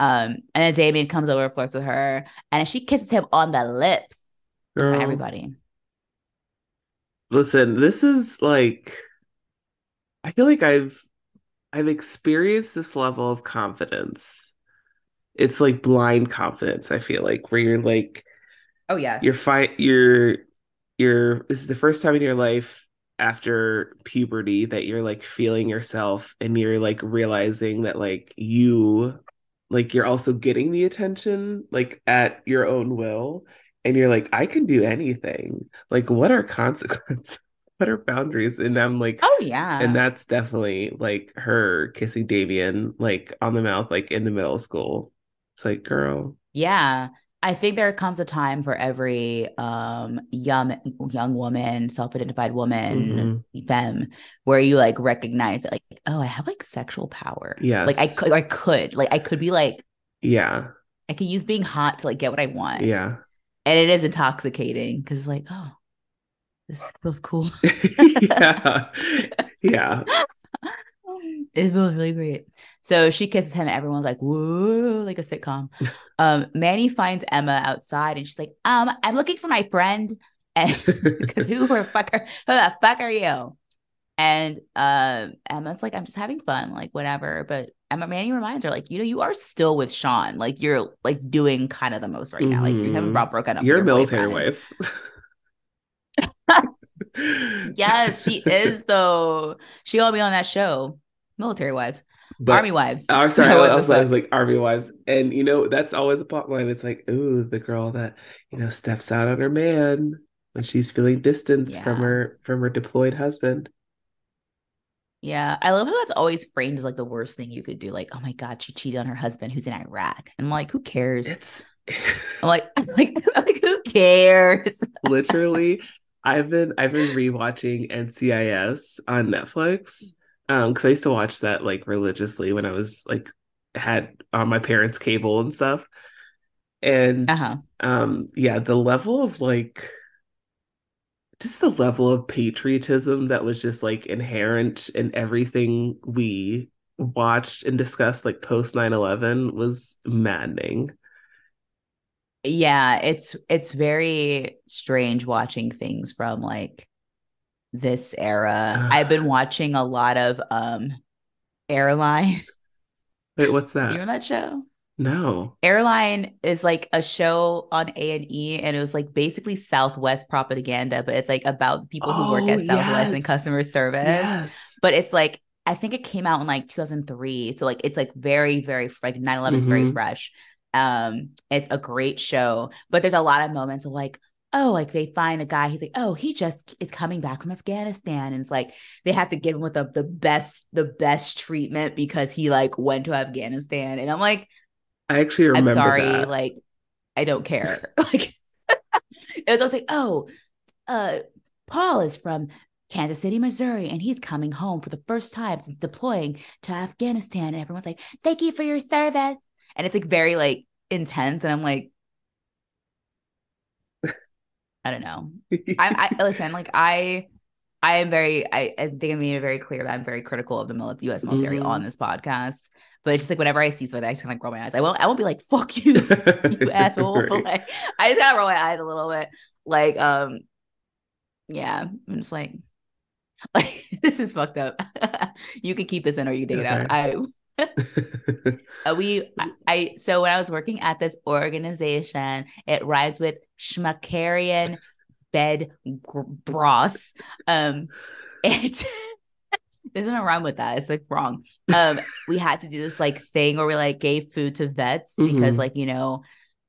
Um, and then Damien comes over, flirts with her, and she kisses him on the lips. in front of Girl, Everybody. listen, this is like I feel like I've I've experienced this level of confidence. It's like blind confidence, I feel like, where you're like Oh yes. you're fine you're you're this is the first time in your life after puberty that you're like feeling yourself and you're like realizing that like you like you're also getting the attention like at your own will and you're like I can do anything like what are consequences are boundaries and I'm like oh yeah. and that's definitely like her kissing Damien like on the mouth like in the middle school it's like girl Yeah. I think there comes a time for every um young young woman, self-identified woman, Mm-hmm. femme, where you like recognize it, like, oh, I have like sexual power. yeah Like I could I could. Like I could be like, yeah I could use being hot to like get what I want. yeah And it is intoxicating because it's like, oh, this feels cool. yeah. Yeah. it feels really great. So she kisses him, and everyone's like, whoa, like a sitcom. Um, Manny finds Emma outside and she's like, um, I'm looking for my friend. And because who the fuck are who the fuck are you? And um, Emma's like, I'm just having fun, like whatever. But Emma Manny reminds her, like, you know, you are still with Sean. Like you're like doing kind of the most right now. Like you haven't Mhm. brought broken up. You're a military wife. Yes, she is though. She gonna be on that show. Military wives, But army wives. I'm sorry, I What the was, I was like army wives, and you know that's always a plot line. It's like, ooh, the girl that you know steps out on her man when she's feeling distance from her from her deployed husband. Yeah, I love how that's always framed as like the worst thing you could do. Like, oh my god, she cheated on her husband who's in Iraq. And I'm like, who cares? It's I'm like, I'm like, I'm like, who cares? literally I've been I've been rewatching NCIS on Netflix um because I used to watch that like religiously when I was like had on my parents' cable and stuff. And Uh-huh. um yeah, the level of like just the level of patriotism that was just like inherent in everything we watched and discussed like post 9-11 was maddening. Yeah, it's it's very strange watching things from like this era. I've been watching a lot of um Airline. Wait, what's that? Do you that? remember that show? No. Airline is like a show on A and E, and it was like basically Southwest propaganda, but it's like about people who work Oh, at Southwest and customer service. Yes. But it's like I think it came out in like 2003. So like it's like very, very like 9 11 is very Mhm. fresh. Um, it's a great show, but there's a lot of moments of like, oh, like they find a guy, he's like, oh, he just is coming back from Afghanistan. And it's like they have to give him with the, the best, the best treatment because he like went to Afghanistan. And I'm like, I actually I'm sorry, that. like I don't care. like it was always like, oh, uh, Paul is from Kansas City, Missouri, and he's coming home for the first time since deploying to Afghanistan. And everyone's like, thank you for your service. And it's like very like intense. And I'm like, I don't know. I, I listen, like I I am very I, I think I made it very clear that I'm very critical of the mil- US military Mhm. on this podcast. But it's just like whenever I see something, I just kind of roll my eyes. I won't I won't be like, fuck you, you asshole. But like I just gotta roll my eyes a little bit. Like, um, yeah, I'm just like, like this is fucked up. you can keep this in or you can take it out. I we I, I so when I was working at this organization, it rhymes with Schmuckarian bed gr-. Um, it doesn't rhyme with that. It's like wrong. Um, we had to do this like thing where we like gave food to vets because Mhm. like you know.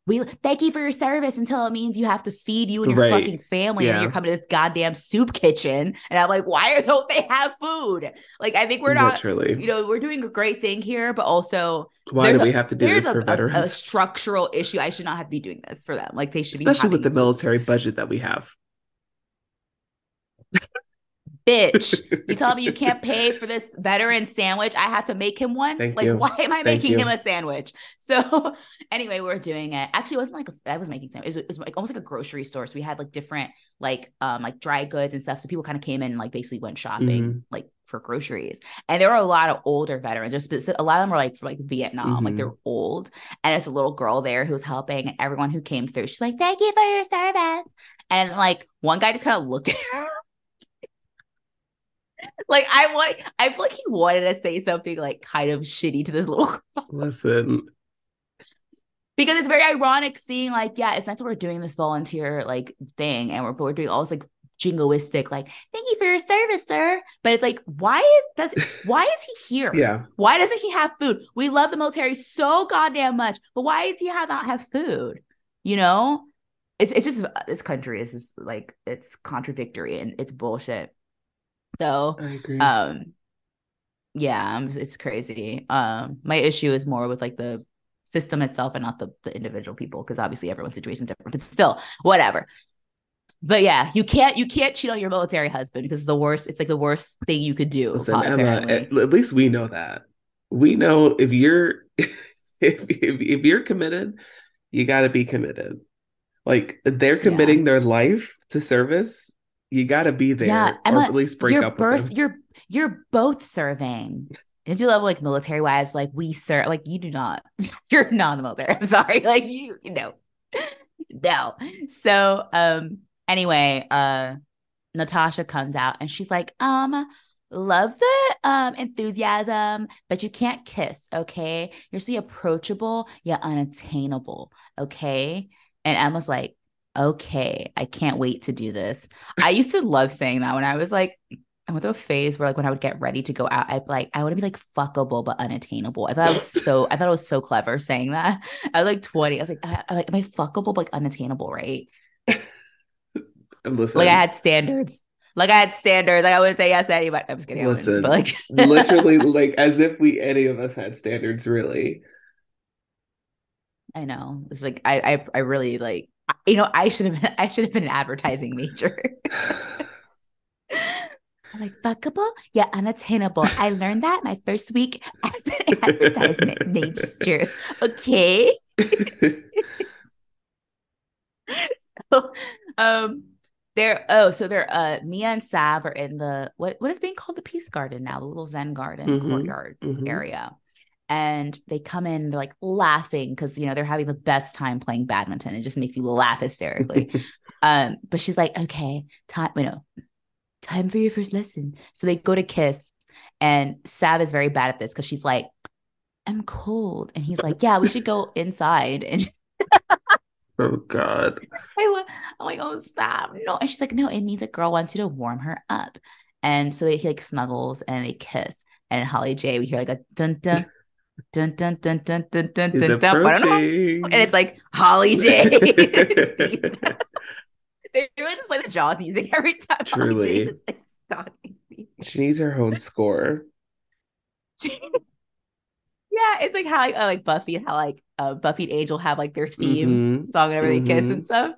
We thank you for your service until it means you have to feed you and your Right. fucking family, and you're coming to this goddamn soup kitchen. And I'm like, why don't they have food? Like, I think we're not, Literally. you know, we're doing a great thing here, but also Why do a- we have to do this a, for a- a structural issue. I should not have to be doing this for them. Like they should Especially be with the military budget that we have. Bitch. You tell me you can't pay for this veteran sandwich. I have to make him one. Thank like, you. why am I Thank making you. him a sandwich? So anyway, we are doing it. Actually, it wasn't like a, I was making sandwich. It was, it was like almost like a grocery store. So we had like different like um like dry goods and stuff. So people kind of came in and like basically went shopping Mhm. like for groceries. And there were a lot of older veterans. There's a lot of them were like from like Vietnam, like Mhm. they're old. And it's a little girl there who was helping and everyone who came through. She's like, "Thank you for your service." And like one guy just kind of looked at her. like I want, I feel like he wanted to say something like kind of shitty to this little girl Listen, because it's very ironic seeing like, yeah, it's nice that we're doing this volunteer like thing and we're, we're doing all this like jingoistic, like, thank you for your service, sir. But it's like, why is does why is he here? yeah, Why doesn't he have food? We love the military so goddamn much, but why does he have not have food? You know, it's it's just this country is just like it's contradictory and it's bullshit. So, I agree. um, yeah, it's crazy. Um, my issue is more with like the system itself and not the the individual people because obviously everyone's situation is different, but still, whatever. But yeah, you can't you can't cheat on your military husband because the worst. It's like the worst thing you could do. Listen, Emma, at, at least we know that. We know if you're if, if if you're committed, you got to be committed. Like they're committing their life to service, you got to be there Yeah, or Emma, at least break up birth with them. you're you're both serving. Did you love like military wives? Like we serve, like you do not. You're not in the military. I'm sorry. Like you, you know, no. So, um, anyway, uh, Natasha comes out and she's like, um, love the um enthusiasm, but you can't kiss, okay? You're so approachable, yet unattainable, okay? And Emma's like, okay, I can't wait to do this. I used to love saying that when I was like, I went through a phase where like when I would get ready to go out, I'd like I want to be like fuckable but unattainable. I thought I was so I thought it was so clever saying that. I was like 20. I was like, I, I'm like, am I fuckable but like unattainable, right? Listen, Like I had standards. Like I had standards. Like I wouldn't say yes to anybody. I'm just kidding. I Listen, but like literally like as if we any of us had standards really. I know. It's like I I I really like you know, I should have been I should have been an advertising major. I'm like fuckable, yeah, unattainable. I learned that my first week as an advertisement major. Okay. so, um they're oh so they're uh Mia and Sav are in the what what is being called the Peace Garden now, the little Zen garden Mhm, courtyard mhm. area. And they come in, they're like laughing because you know they're having the best time playing badminton. It just makes you laugh hysterically. um, but she's like, okay, time, you know, time for your first lesson. So they go to kiss, and Sav is very bad at this because she's like, I'm cold, and he's like, yeah, we should go inside. And oh God. I lo- I'm like, oh, stop. No. And she's like, no, it means a girl wants you to warm her up. And so they he like snuggles and they kiss. And Holly J, we hear like a dun dun dun dun dun dun dun dun He's dun dun. I don't know. approaching. And it's like Holly J. they really just play the Jaws music every time. Truly. like. She needs her own score. yeah, it's like how like, uh, like Buffy, and how like uh, Buffy and Angel have like their theme Mhm. song whenever they kiss and stuff.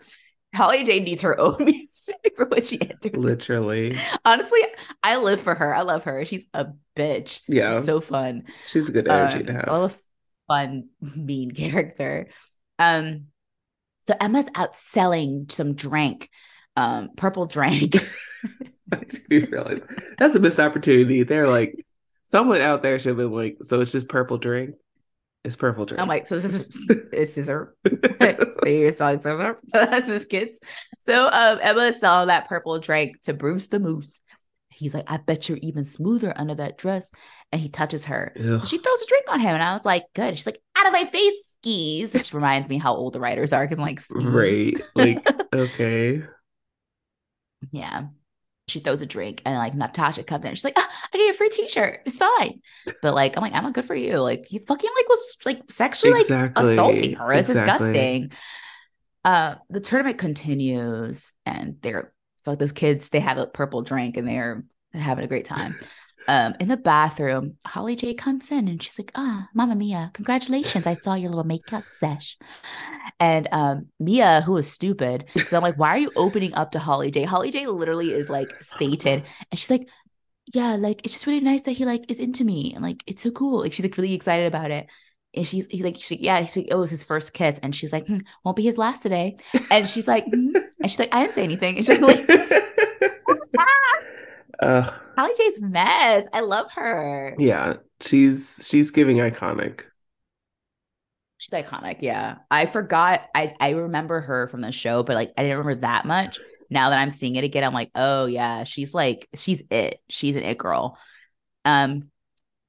Holly J needs her own music for when she enters. Literally. Honestly, I live for her. I love her. She's a bitch. Yeah. so fun. She's a good energy Um, to have. Love a fun, mean character. Um, so Emma's out selling some drink, um, purple drink. Realize that's a missed opportunity. They're like, someone out there should have been like, so it's just purple drink. It's purple drink. I'm like, so this is it's sizzurp. so you're selling sizzurp to us as kids. So um, Emma saw that purple drink to Bruce the Moose. He's like, I bet you're even smoother under that dress. And he touches her. Ugh. she throws a drink on him. And I was like, good. She's like, out of my face, skis. Which reminds me how old the writers are because I'm like, skis. right. Like, okay. Yeah. She throws a drink and like Natasha comes in. She's like, ah, I get you a free t-shirt. It's fine. But like, I'm like, Emma, good for you. Like you fucking like was like sexually like Exactly. assaulting her. It's Exactly. disgusting. Uh the tournament continues and they're so those kids, they have a purple drink and they're having a great time. Um, in the bathroom, Holly J comes in and she's like, ah, Mama Mia, congratulations. I saw your little makeup sesh. And um, Mia, who is stupid, so I'm like, why are you opening up to Holly J? Holly J literally is like Satan. And she's like, yeah, like it's just really nice that he like is into me. And like it's so cool. Like she's like really excited about it. And she's he's like, she's like, yeah, she's like, it was his first kiss. And she's like, hmm, won't be his last today. And she's like, hmm. and she's like, I didn't say anything. And she's like, uh, Holly J's mess. I love her. yeah, she's she's giving iconic. She's iconic. Yeah. I forgot. I I remember her from the show, but like I didn't remember that much. Now that I'm seeing it again, I'm like, oh yeah, she's like, she's it. She's an it girl. Um,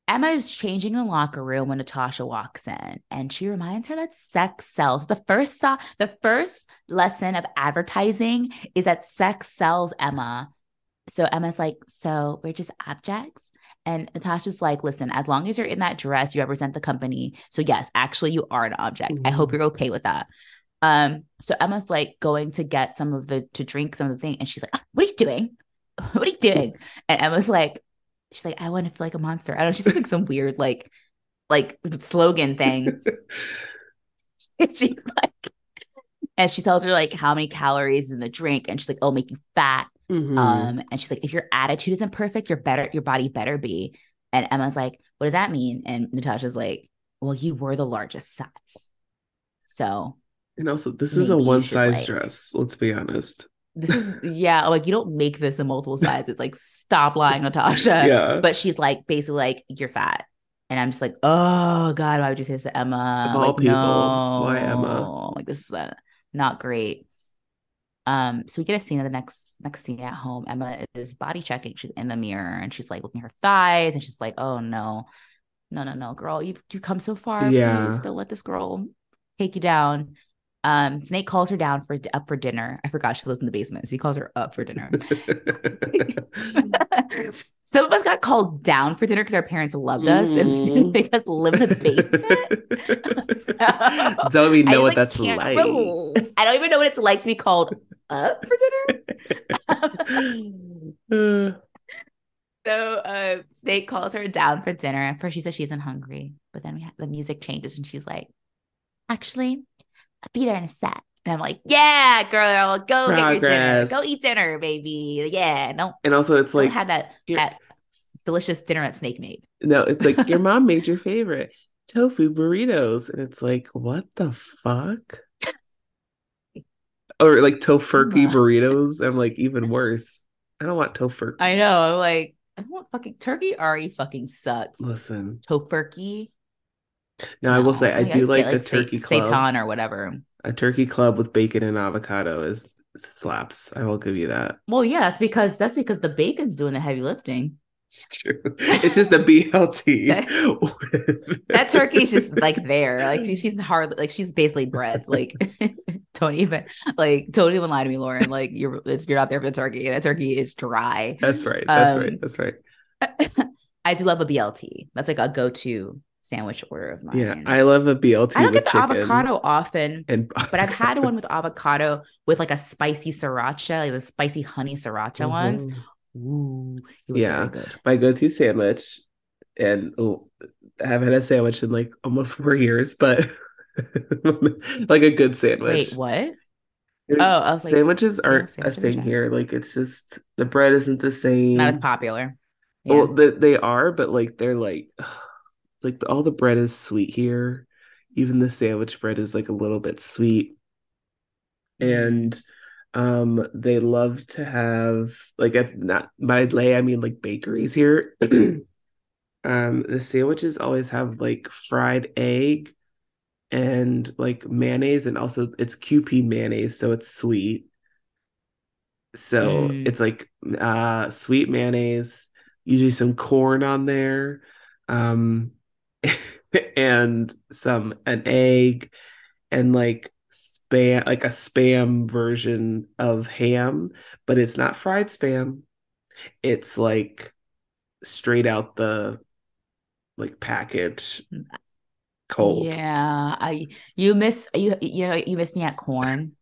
Emma is changing in the locker room when Natasha walks in, and she reminds her that sex sells. The first saw the first lesson of advertising is that sex sells Emma. So Emma's like, so we're just objects. And Natasha's like, listen, as long as you're in that dress, you represent the company. So yes, actually, you are an object. I hope Mhm. you're okay with that. Um, so Emma's like going to get some of the to drink some of the thing, and she's like, "Ah, "What are you doing? What are you doing?" And Emma's like, "She's like, I want to feel like a monster." I don't know. She's like some weird like like slogan thing. and she's like, and she tells her like how many calories in the drink, and she's like, "Oh, make you fat." Mhm. Um, and she's like, if your attitude isn't perfect, your better your body better be. And Emma's like, what does that mean? And Natasha's like, well, you were the largest size. So and also, this is a one size like- dress. Let's be honest. this is yeah, like you don't make this in multiple sizes. It's like, stop lying, Natasha. yeah. But she's like basically like, you're fat. And I'm just like, oh God, why would you say this to Emma? Of all like, people, no. why Emma? Like this is uh, not great. Um, so we get a scene of the next next scene at home. Emma is body checking. She's in the mirror and she's like looking at her thighs and she's like, oh no, no, no, no, girl, you've you come so far. Yeah. Please don't let this girl take you down. Um, Snake calls her down for up for dinner. I forgot she lives in the basement. So he calls her up for dinner. Some of us got called down for dinner because our parents loved us and Mhm. didn't make us live in the basement. Don't even know just, what that's like. I don't even know what it's like to be called up for dinner. Uh, so uh, Snake calls her down for dinner. At first, she says she isn't hungry, but then we have, the music changes and she's like, "Actually, I'll be there in a sec." And I'm like, "Yeah, girl, go get your dinner. Go eat dinner, baby. Yeah, don't, and also, it's like have that that delicious dinner that Snake made." no, it's like your mom made your favorite tofu burritos, and it's like, what the fuck? Or like tofurkey burritos. I'm like, even worse. I don't want tofurkey. I know. I'm like, I want fucking turkey already fucking sucks. Listen, Tofurkey. Now I will say I Like, do like get, the sa- turkey club. seitan or whatever. A turkey club with bacon and avocado is slaps. I will give you that. Well, yeah, that's because that's because the bacon's doing the heavy lifting. It's true. It's just a BLT. That turkey's just like there, like she's hard, like she's basically bread. Like, don't even like don't even lie to me, Lauren. Like you're it's, you're not there for the turkey. That turkey is dry. That's right. That's Um, right. That's right. I do love a BLT. That's like a go-to sandwich order of mine. Yeah, I love a BLT. I don't get the avocado often, and but I've had one with avocado with like a spicy sriracha, like the spicy honey sriracha ones. Mhm. Ooh, it was Yeah. my go-to sandwich, and oh, I haven't had a sandwich in like almost four years, but like a good sandwich. Wait, what? There's- Oh, was like, sandwiches aren't sandwich a thing here. Like it's just the bread isn't the same. Not as popular. Yeah. Well, the, they are, but like they're like it's like all the bread is sweet here. Even the sandwich bread is like a little bit sweet. And um they love to have like at not by lay I mean like bakeries here. um the sandwiches always have like fried egg and like mayonnaise and also it's Kewpie mayonnaise, so it's sweet. So Mm. it's like uh sweet mayonnaise, usually some corn on there, um and some an egg and like spam like a spam version of ham, but it's not fried spam. It's like straight out the like package cold. Yeah, I you miss you you know you miss me at corn.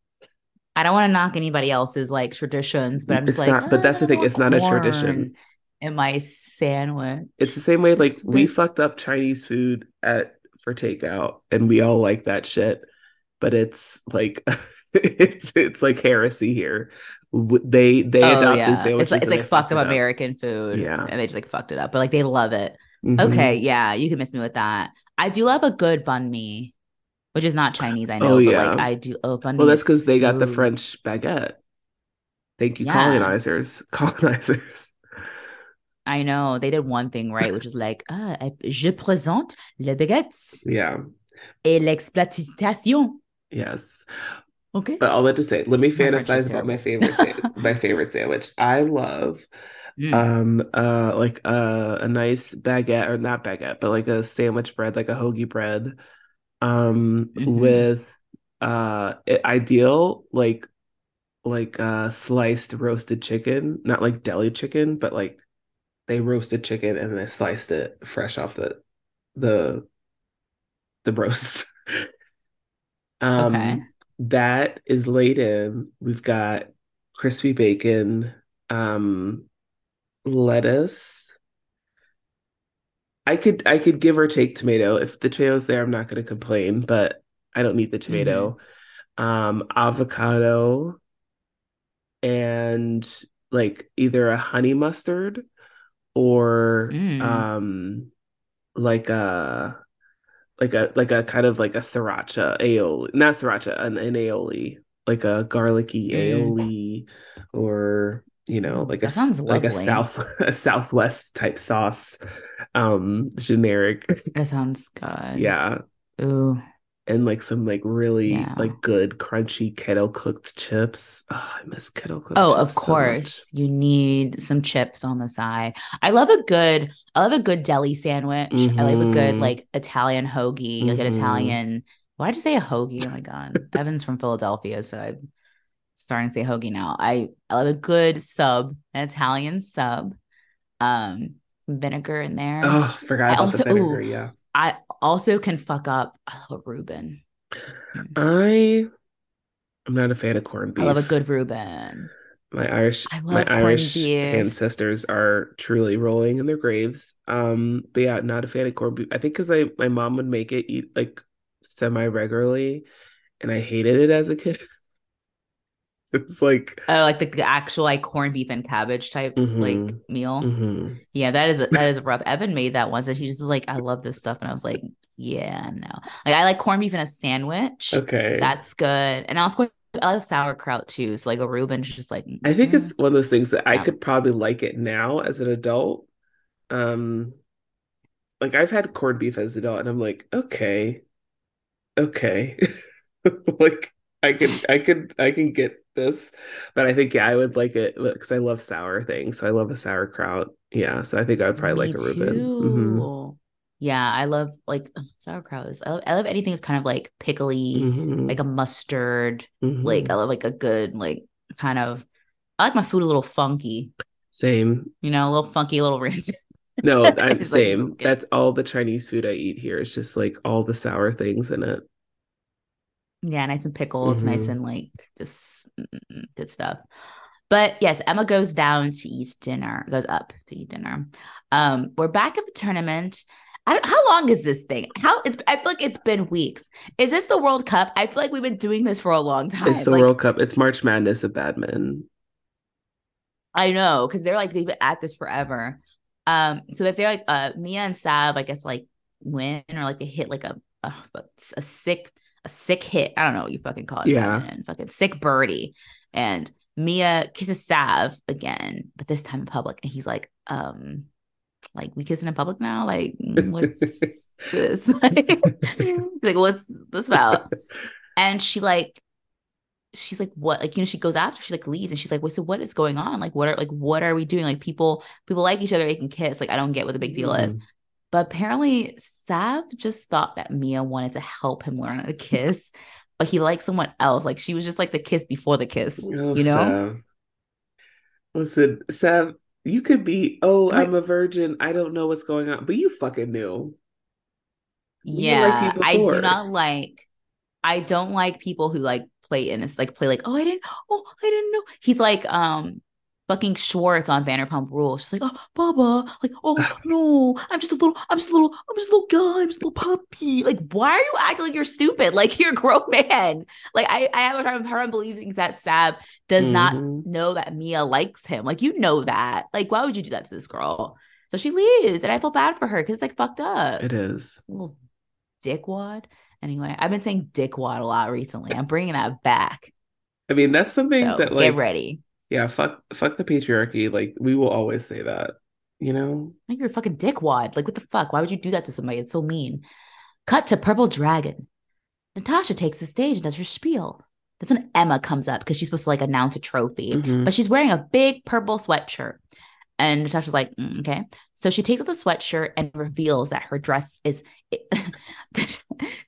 I don't want to knock anybody else's like traditions, but I'm just It's like, not- but that's the "Ah, thing, want it's not a tradition." In my sandwich. It's the same way like we fucked up Chinese food at for takeout and we all like that shit. But it's like it's it's like heresy here. They they Oh adopted yeah, sandwiches it's like it's like fucked up it American food. Yeah. and they just like fucked it up, but like they love it. Mhm. Okay, yeah, you can miss me with that. I do love a good banh mi, which is not Chinese, I know, Oh, but like I do. Oh, bun Well, that's because they got the French baguette. Thank you, Yeah. colonizers. Colonizers. I know they did one thing right, which is like, ah, je présente le baguette Yeah. et l'exploitation. Yes. Okay. But all that to say, let me fantasize about my favorite sa- my favorite sandwich. I love Mm. um uh like uh, a nice baguette or not baguette but like a sandwich bread like a hoagie bread um Mhm. with uh ideal like like uh sliced roasted chicken not like deli chicken but like they roasted chicken and they sliced it fresh off the the the roast um Okay. that is laid in we've got crispy bacon um lettuce. I could I could give or take tomato. If the tomato's there, I'm not going to complain, but I don't need the tomato. Um, avocado and like either a honey mustard or Mm. um like a like a like a kind of like a sriracha aioli, not sriracha, an, an aioli, like a garlicky Mm. aioli or you know like a that like a south a southwest type sauce um generic That sounds good. yeah Ooh. And like some like really Yeah. like good crunchy kettle cooked chips oh i miss kettle cooked Oh, of so course. You need some chips on the side. I love a good, I love a good deli sandwich. I love a good Mhm. like Italian hoagie, like an Mhm. Italian. Why did I say a hoagie? Oh my God. Evan's from Philadelphia, so I'm starting to say hoagie now. I, I love a good sub, an Italian sub. Um, some vinegar in there. oh forgot I about also- the vinegar ooh. yeah I also can fuck up I love a Reuben. i i'm not a fan of corned beef I love a good Reuben. My Irish, my Irish beef. ancestors are truly rolling in their graves. Um, but yeah, not a fan of corned beef. I think because I my mom would make it eat like semi regularly, and I hated it as a kid. it's like, Oh, like the, the actual like corned beef and cabbage type like Mhm. meal. mhm. Yeah, that is that is rough. Evan made that once, and he just was like, "I love this stuff," and I was like, "Yeah, no." Like I like corned beef in a sandwich. okay. That's good, and of course I love sauerkraut too. So like a Reuben's just like I think it's one of those things that I could probably like it now as an adult. Um, like I've had corned beef as an adult, and I'm like, okay, okay, like I can, I could, I can get this, but I think yeah, I would like it because I love sour things. So I love a sauerkraut. Yeah, so I think I would probably me like a Reuben. Mhm. Yeah, I love like sauerkraut. Is I love, I love anything that's kind of like pickly, Mhm. like a mustard. Mhm. Like I love like a good like kind of. I like my food a little funky. Same. You know, a little funky, a little rancid. No, I'm Just like, same. okay. That's all the Chinese food I eat here. It's just like all the sour things in it. Yeah, nice and pickles, nice Mhm. and like just good stuff. But yes, Emma goes down to eat dinner, goes up to eat dinner. Um, we're back at the tournament. I don't, how long is this thing? How it's I feel like it's been weeks. Is this the World Cup? I feel like we've been doing this for a long time. It's the like, World Cup. It's March Madness of badminton. I know because they're like they've been at this forever. Um, so that they're like uh Mia and Sav, I guess like win or like they hit like a a, a sick a sick hit. I don't know what you fucking call it. Yeah. And fucking sick birdie. And Mia kisses Sav again, but this time in public. And he's like, um, like we kissing in public now? Like, mm, what's this? like, like, what's this about? And she like she's like what like you know she goes after she like leaves and she's like wait so what is going on like what are like what are we doing like people people like each other they can kiss like i don't get what the big deal is Mhm. But apparently sav just thought that mia wanted to help him learn how to kiss but he liked someone else like she was just like the kiss before the kiss Oh, you know Sav. Listen, Sav, you could be, oh, Right. I'm a virgin. I don't know what's going on, but you fucking knew. We yeah i do not like i don't like people who like play innocent like play like oh i didn't oh i didn't know he's like um fucking Schwartz on Vanderpump Rules. She's like, oh, Baba, like, oh no, I'm just a little, I'm just a little, I'm just a little guy, I'm just a little puppy. Like, why are you acting like you're stupid? Like, you're a grown man. Like, I, I have a hard time believing that Sav does not Mhm. know that Mia likes him. Like, you know that. Like, why would you do that to this girl? So she leaves, and I feel bad for her because it's like fucked up. It is. Little dickwad. Anyway, I've been saying dickwad a lot recently. I'm bringing that back. I mean, that's something So that like get ready. Yeah, fuck fuck the patriarchy. Like we will always say that, you know? Like you're a fucking dickwad. Like what the fuck? Why would you do that to somebody? It's so mean. Cut to Purple Dragon. Natasha takes the stage and does her spiel. That's when Emma comes up because she's supposed to like announce a trophy, Mhm. but she's wearing a big purple sweatshirt. And Natasha's like, "Mm, okay. So she takes off the sweatshirt and reveals that her dress is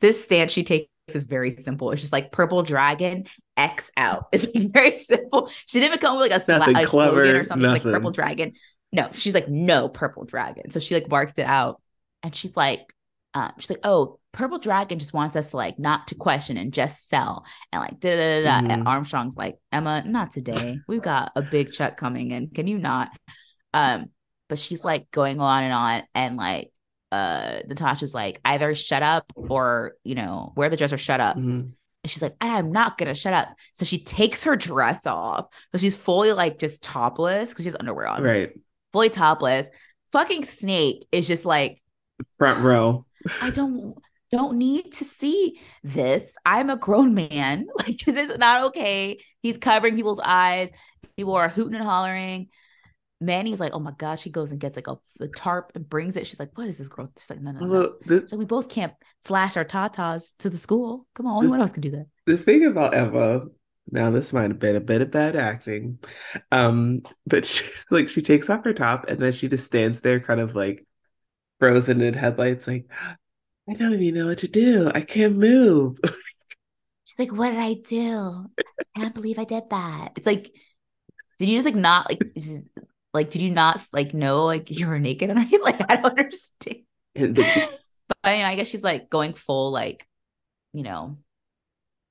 this stance she takes is very simple. It's just like purple dragon X out. It's like very simple. She didn't even come with like a, sla- a slogan or something. She's like purple dragon. No, she's like no purple dragon. So she like marked it out, and she's like, um, she's like, oh, purple dragon just wants us to like not to question and just sell and like da da da da. And Mhm. Armstrong's like, Emma, not today. We've got a big check coming in. Can you not? Um, but she's like going on and on, and like, uh, Natasha's like, either shut up or you know, wear the dress or shut up. Mhm. And she's like, I'm not gonna shut up. So she takes her dress off. So she's fully like just topless because she has underwear on. Right. Fully topless. Fucking snake is just like, Front row. I don't don't need to see this. I'm a grown man. Like this is not okay. He's covering people's eyes. People are hooting and hollering. Manny's like, oh my god. She goes and gets like a, a tarp and brings it. She's like, what is this girl? She's like, no, no, no. Although the, So we both can't flash our tatas to the school. Come on, only one of us can do that. the thing about Emma, now this might have been a bit of bad acting. Um, but she, like she takes off her top and then she just stands there kind of like frozen in headlights, like, I don't even know what to do. I can't move. She's like, what did I do? I can't believe I did that. It's like, did you just like not like like did you not like know like you were naked and I like I don't understand. But she, But I, I guess she's like going full like, you know,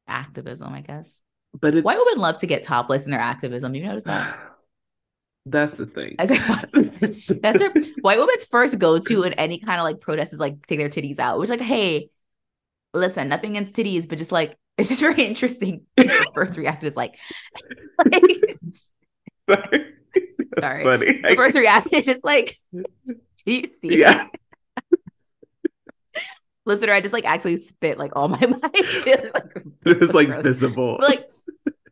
activism, I guess. but it's White women love to get topless in their activism. You notice that? that's the thing. I was like, That's her white women's first go-to in any kind of like protest is like take their titties out. Which like, hey, listen, nothing against titties, but just like it's just very interesting. First reaction is like, like Sorry. That's funny. the first reaction is just like, do you see? yeah. Listener, I just like actually spit like all my mind. It was like, It was like visible. But, like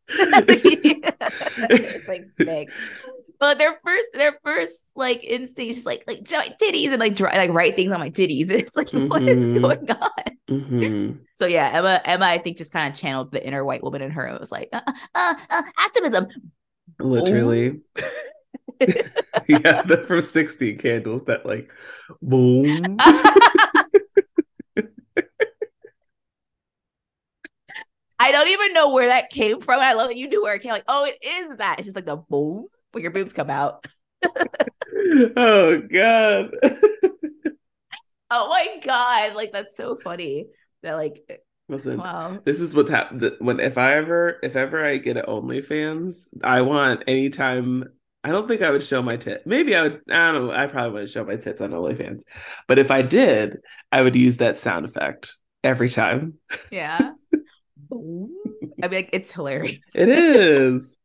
it's like big. But their first, their first like instinct is just like like show my titties and like dry, like write things on my titties. It's like what is Mhm. going on? Mhm. So yeah, Emma, Emma, I think just kind of channeled the inner white woman in her. It was like uh, uh, uh, activism. Literally. yeah, the from 16 candles that like boom. I don't even know where that came from. I love that you knew where it came. Like, oh, it is that. It's just like the boom when your boobs come out. oh god. oh my god, like that's so funny. That like Listen, wow. this is what's happened. When if I ever, if ever I get an OnlyFans, I want anytime. I don't think I would show my tit. Maybe I would. I don't know. I probably wouldn't show my tits on OnlyFans, but if I did, I would use that sound effect every time. Yeah. I'd be like, it's hilarious. It is.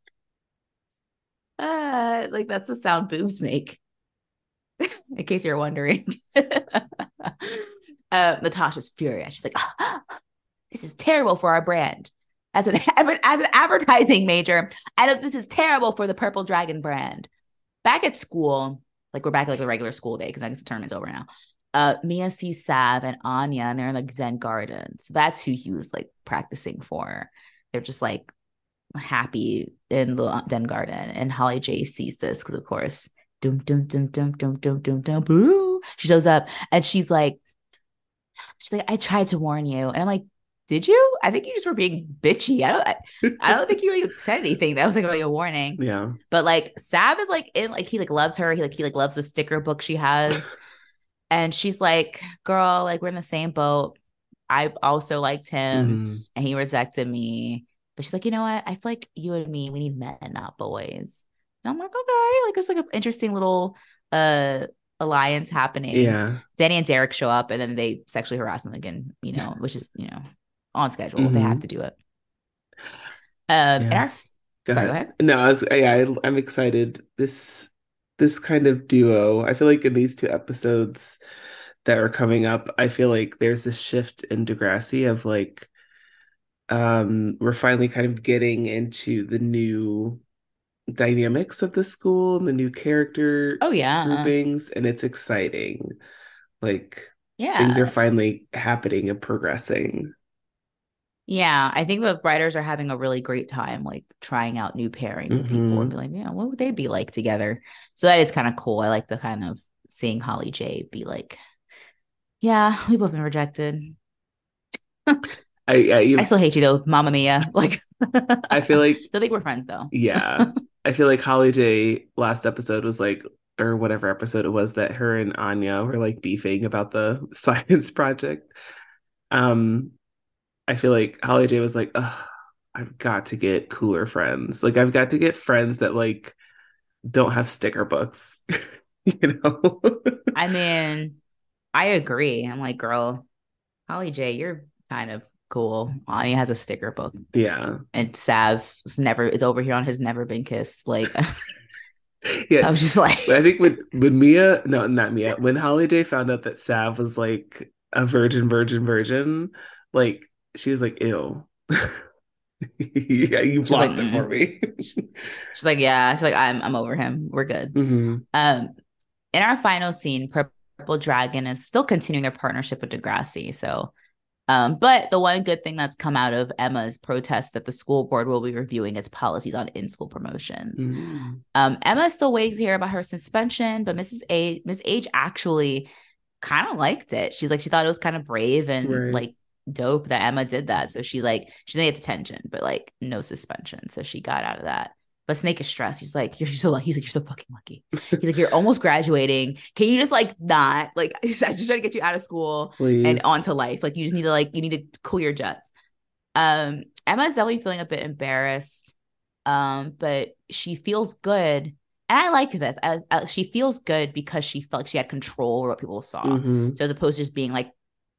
uh, like that's the sound boobs make. In case you're wondering. uh, Natasha's furious. She's like, this is terrible for our brand. As an as an advertising major, I know this is terrible for the Purple Dragon brand. Back at school, like we're back at like a regular school day because I guess the tournament's over now. Uh, Mia sees Sav and Anya, and they're in like Zen Garden. So that's who he was like practicing for. They're just like happy in the Zen Garden, and Holly J sees this because of course, dum dum dum dum dum dum dum dum boo. She shows up and she's like, she's like, I tried to warn you, and I'm like, did you? I think you just were being bitchy. I don't I, I don't think you like said anything. That was like, a warning. Yeah. But like Sav is like in like he like loves her. He like he like loves the sticker book she has. and she's like, girl, like we're in the same boat. I also liked him Mhm. and he rejected me. But she's like, you know what? I feel like you and me, we need men, not boys. And I'm like, okay, like it's like an interesting little uh alliance happening. Yeah. Danny and Derek show up and then they sexually harass him again, you know, which is, you know, on schedule. They have Mhm. to do it. Um, Yeah. our Go Sorry, go ahead. ahead. No, I was, yeah, I, I'm excited. This this kind of duo. I feel like in these two episodes that are coming up, I feel like there's this shift in Degrassi of like um we're finally kind of getting into the new dynamics of the school and the new character oh yeah. groupings, and it's exciting. Like Yeah. things are finally happening and progressing. Yeah, I think the writers are having a really great time, like trying out new pairings with people and be like, yeah, what would they be like together? So that is kind of cool. I like the kind of seeing Holly J be like, yeah, we both been rejected. I I, I still hate you though, Mama Mia. Like, I feel like don't think we're friends though. Yeah. I feel like Holly J last episode was like, or whatever episode it was that her and Anya were like beefing about the science project. Um, I feel like Holly J was like, I've got to get cooler friends. Like I've got to get friends that like don't have sticker books. you know? I mean, I agree. I'm like, girl, Holly J, you're kind of cool. Anya has a sticker book, yeah. and Sav is never is over here on his never been kissed. Like, Yeah. I was just like, I think when when Mia, no, not Mia, when Holly J found out that Sav was like a virgin, virgin, virgin, like she was like, "Ew." yeah, you've She's like, lost it for me. she's like, yeah, she's like, I'm I'm over him. We're good. Mhm. Um, in our final scene, Purple Dragon is still continuing their partnership with Degrassi. So, um, but the one good thing that's come out of Emma's protest that the school board will be reviewing its policies on in-school promotions. Mhm. Um, Emma is still waiting to hear about her suspension, but Mrs. A, Miss H actually kind of liked it. She's like, she thought it was kind of brave and Right. like dope that Emma did that. So she like, she's gonna get the detention, but like no suspension. So she got out of that. But Snake is stressed. He's like, you're so lucky. He's like, you're so fucking lucky. He's like, you're almost graduating. Can you just like not like? I just, I just try to get you out of school Please. and onto life. Like you just need to like you need to cool your jets. Um, Emma is definitely feeling a bit embarrassed, um, but she feels good, and I like this. I, I, she feels good because she felt like she had control over what people saw. Mhm. So as opposed to just being like,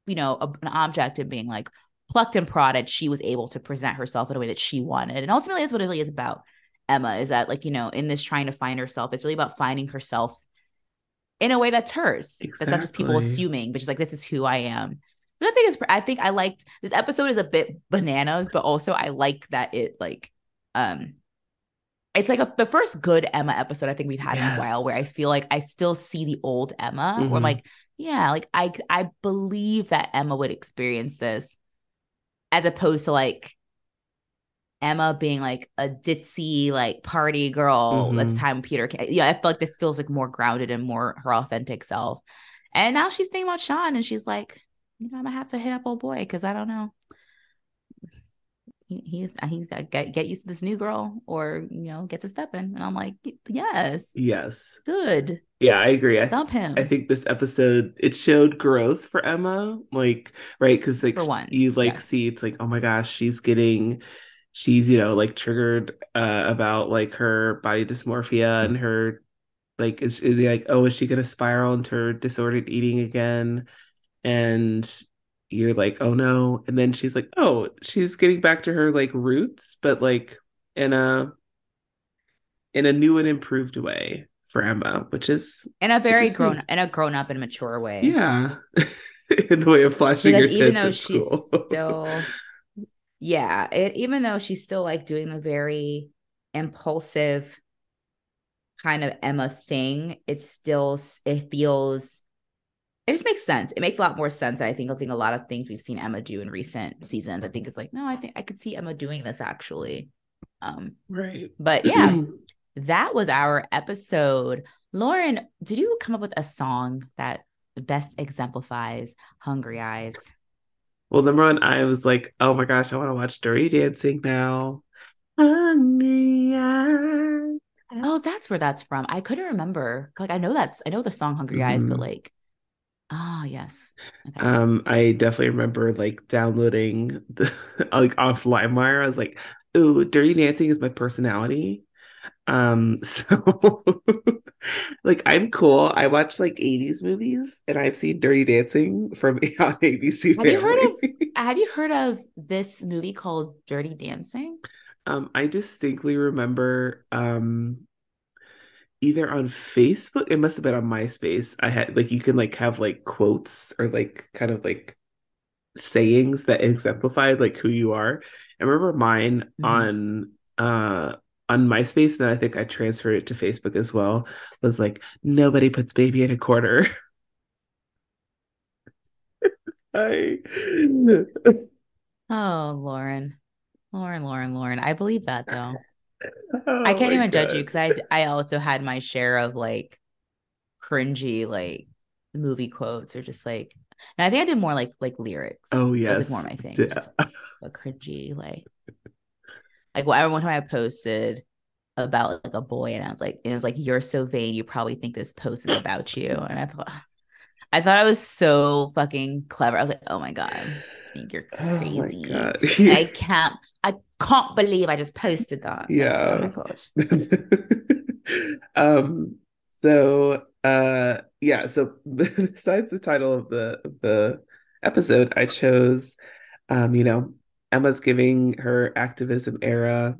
you know, a, an object and being like plucked and prodded, she was able to present herself in a way that she wanted, and ultimately that's what it really is about. Emma is that like you know in this trying to find herself, it's really about finding herself in a way that's hers. That's not just people assuming, but just like this is who I am. But I think it's I think I liked this episode is a bit bananas, but also I like that it like um it's like a, the first good Emma episode I think we've had in a while where I feel like I still see the old Emma where I'm Mhm. like, yeah, like I I believe that Emma would experience this as opposed to like Emma being like a ditzy like party girl that's Mhm. time Peter can yeah I feel like this feels like more grounded and more her authentic self and now she's thinking about Sean and she's like you know I'm gonna have to hit up old boy because I don't know he, he's he's got get get used to this new girl or you know get to step in. And i'm like yes. Yes. Good. Yeah i agree. I, Dump him. I think this episode it showed growth for emma like right? Because like once, you like yes. see it's like oh my gosh she's getting she's you know like triggered uh about like her body dysmorphia and her like is, is like oh is she gonna spiral into her disordered eating again? And you're like oh no. And then she's like oh she's getting back to her like roots but like in a in a new and improved way for emma which is in a very grown in a grown up and mature way. Yeah. In the way of flashing because your even tits though she's school. still yeah it even though she's still like doing the very impulsive kind of emma thing it's still it feels it just makes sense. It makes a lot more sense i think i think a lot of things we've seen emma do in recent seasons. I think it's like no i think i could see emma doing this actually. Um right. but yeah that was our episode. Lauren did you come up with a song that best exemplifies hungry eyes? Well number one i was like oh my gosh i want to watch dirty dancing now. Hungry eyes. Oh, that's where that's from. I couldn't remember. Like I know that's I know the song Hungry Eyes, but Mhm. Like oh yes. Okay. Um, I definitely remember like downloading the like off LimeWire. I was like, "Ooh, Dirty Dancing is my personality." Um, so like I'm cool. I watch like 80s movies and I've seen Dirty Dancing from on ABC Have you heard of Have you heard of this movie called Dirty Dancing? Um, I distinctly remember um either on Facebook, it must have been on MySpace. I had like you can like have like quotes or like kind of like sayings that exemplified like who you are. I remember mine Mhm. on uh on MySpace, and then I think I transferred it to Facebook as well. Was like nobody puts baby in a corner. I Oh, Lauren. Lauren, Lauren, Lauren. I believe that though. Oh I can't even judge you because I I also had my share of like cringy like movie quotes or just like and I think I did more like like lyrics. Oh That was yes. like more my thing. D- Just like, a cringy like like well, one time I posted about like a boy and I was like it was like you're so vain you probably think this post is about you and I thought I thought I was so fucking clever. I was like, oh my god, Sneak, you're Oh crazy. God. I can't I can't believe I just posted that. Like, Yeah. oh my gosh. um so uh yeah so besides the title of the of the episode i chose um you know emma's giving her activism era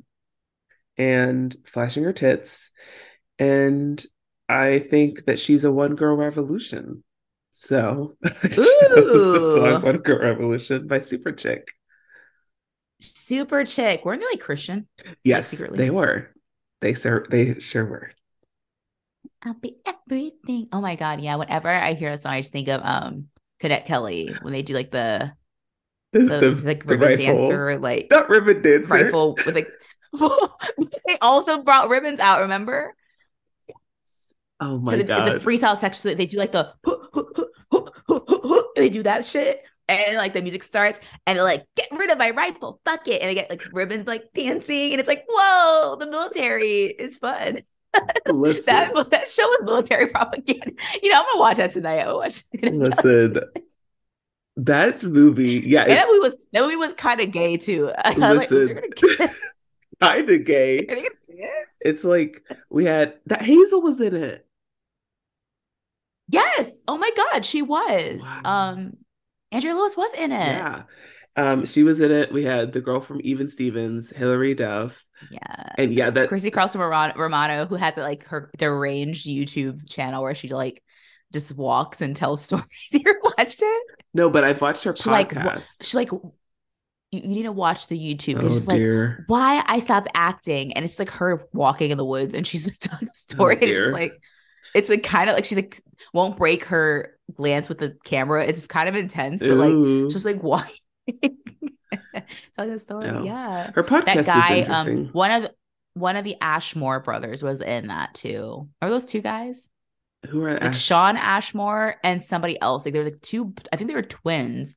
and flashing her tits and i think that she's a one girl revolution so i chose the song one girl revolution by Superchick Super chick. Weren't they like Christian? yes secretly. they were they sure they sure were I'll be everything. Oh my god, yeah. Whenever I hear a song, I just think of um Cadet Kelly when they do like the the, the, the- like the ribbon rifle. dancer, like Not ribbon dancer. rifle with like. they also brought ribbons out. Remember? Oh my it- god. It's a freestyle section. They do like the they do that shit. And like the music starts and they're like, get rid of my rifle, fuck it. And they get like ribbons like dancing. And it's like, whoa, the military is fun. Listen, That that show was military propaganda. You know, I'm gonna watch that tonight. I'll watch listen. That movie, yeah, And that movie was that movie was kind of gay too. I like, Listen. kill- kind of gay. are they gonna- yeah. It's like we had that Hazel was in it. Yes. Oh my god, she was. Wow. Um Andrea Lewis was in it. Yeah. Um, she was in it. We had the girl from Even Stevens, Hilary Duff, Yeah. and yeah, that Christy Carlson Romano, who has like her deranged YouTube channel where she like just walks and tells stories. you watched it? no, but I've watched her She like podcast. she like you, you need to watch the YouTube. oh It's just like dear. why I stopped acting, and it's like her walking in the woods, and she's like telling a story. and it's Oh, dear. just like it's like kind of like she's like won't break her glance with the camera. It's kind of intense, but like Ooh. just like why telling a story. No. Yeah, her podcast that is guy. interesting. Um, one of the, one of the Ashmore brothers was in that too. Are those two guys? Who are Like Ash- Shawn Ashmore and somebody else. Like there was like two. I think they were twins,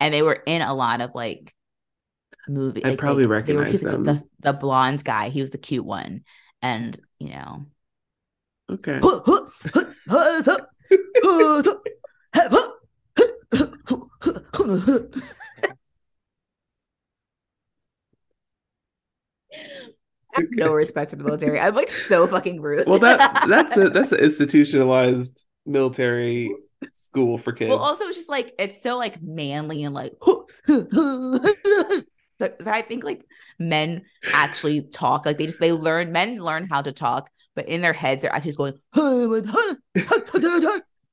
and they were in a lot of like movie. I'd like, probably like, recognize them. The, the blonde guy, he was the cute one, and you know, Okay. I have no respect for the military. I'm like so fucking rude. Well, that that's a that's an institutionalized military school for kids. well, also it's just like it's so like manly and like. so, so I think like men actually talk like they just they learn men learn how to talk, but in their heads they're actually just going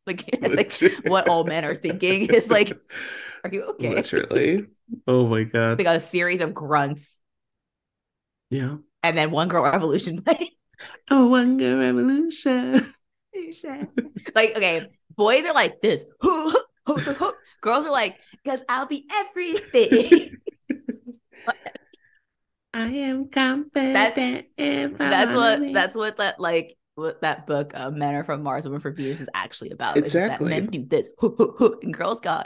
like it's like what all men are thinking is like, are you okay? Literally. Oh my god. Like a series of grunts, Yeah. and then one girl revolution play. Oh, one girl revolution. like okay, boys are like this. Girls are like, because I'll be everything. I am confident. if I that's what be. that's what that like what that book uh, men are from mars women from venus is actually about It's that Exactly. men do this and girls go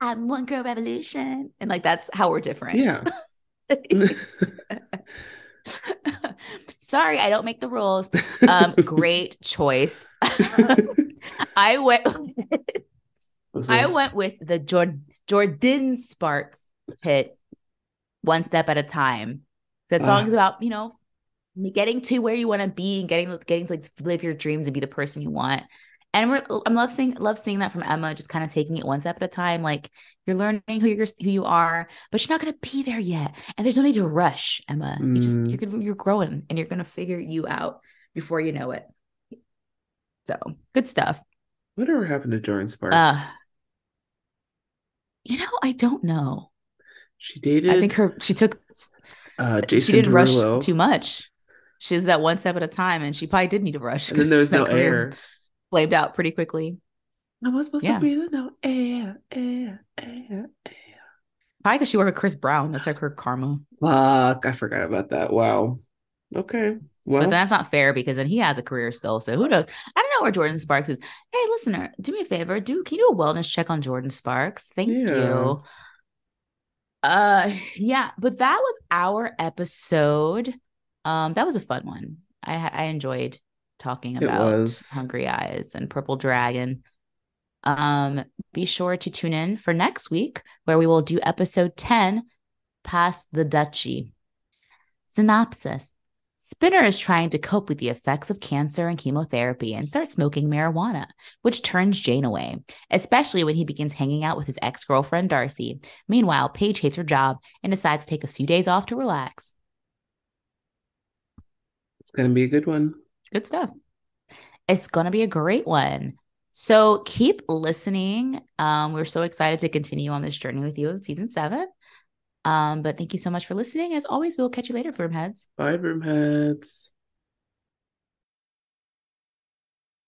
i'm one girl revolution and like that's how we're different Yeah. sorry i don't make the rules um great choice i went i went with the Jord- Jordin Sparks hit one step at a time the song Ah. is about you know getting to where you want to be and getting getting to like live your dreams and be the person you want and we're i'm love seeing love seeing that from emma just kind of taking it one step at a time like you're learning who you're who you are but you're not going to be there yet and there's no need to rush emma you just Mm. you're gonna- you're growing and you're going to figure you out before you know it so good stuff Whatever happened to Jordin Sparks? uh you know i don't know she dated i think her she took uh, she didn't Derulo. rush too much she's that one step at a time and she probably did need to rush and then there was no air. flamed out pretty quickly I was supposed Yeah. to breathe no air, air, air, air. Probably because she worked with Chris Brown. That's like her karma. Fuck, I forgot about that. Wow. Okay. Well, but that's not fair because then he has a career still. So who knows? I don't know where Jordin Sparks is. Hey, listener, do me a favor. Do can you do a wellness check on Jordin Sparks? Thank Yeah. you. Uh yeah, but that was our episode. Um, that was a fun one. I I enjoyed talking about. Hungry Eyes and Purple Dragon. Um, be sure to tune in for next week where we will do episode 10, Pass the Dutchie. Synopsis Spinner is trying to cope with the effects of cancer and chemotherapy and starts smoking marijuana, which turns Jane away, especially when he begins hanging out with his ex girlfriend Darcy. Meanwhile, Paige hates her job and decides to take a few days off to relax. it's gonna be a good one. Good stuff. It's going to be a great one. So keep listening. Um, we're so excited to continue on this journey with you of season seven. Um, but thank you so much for listening. As always, we'll catch you later, Broomheads. Bye, Broomheads.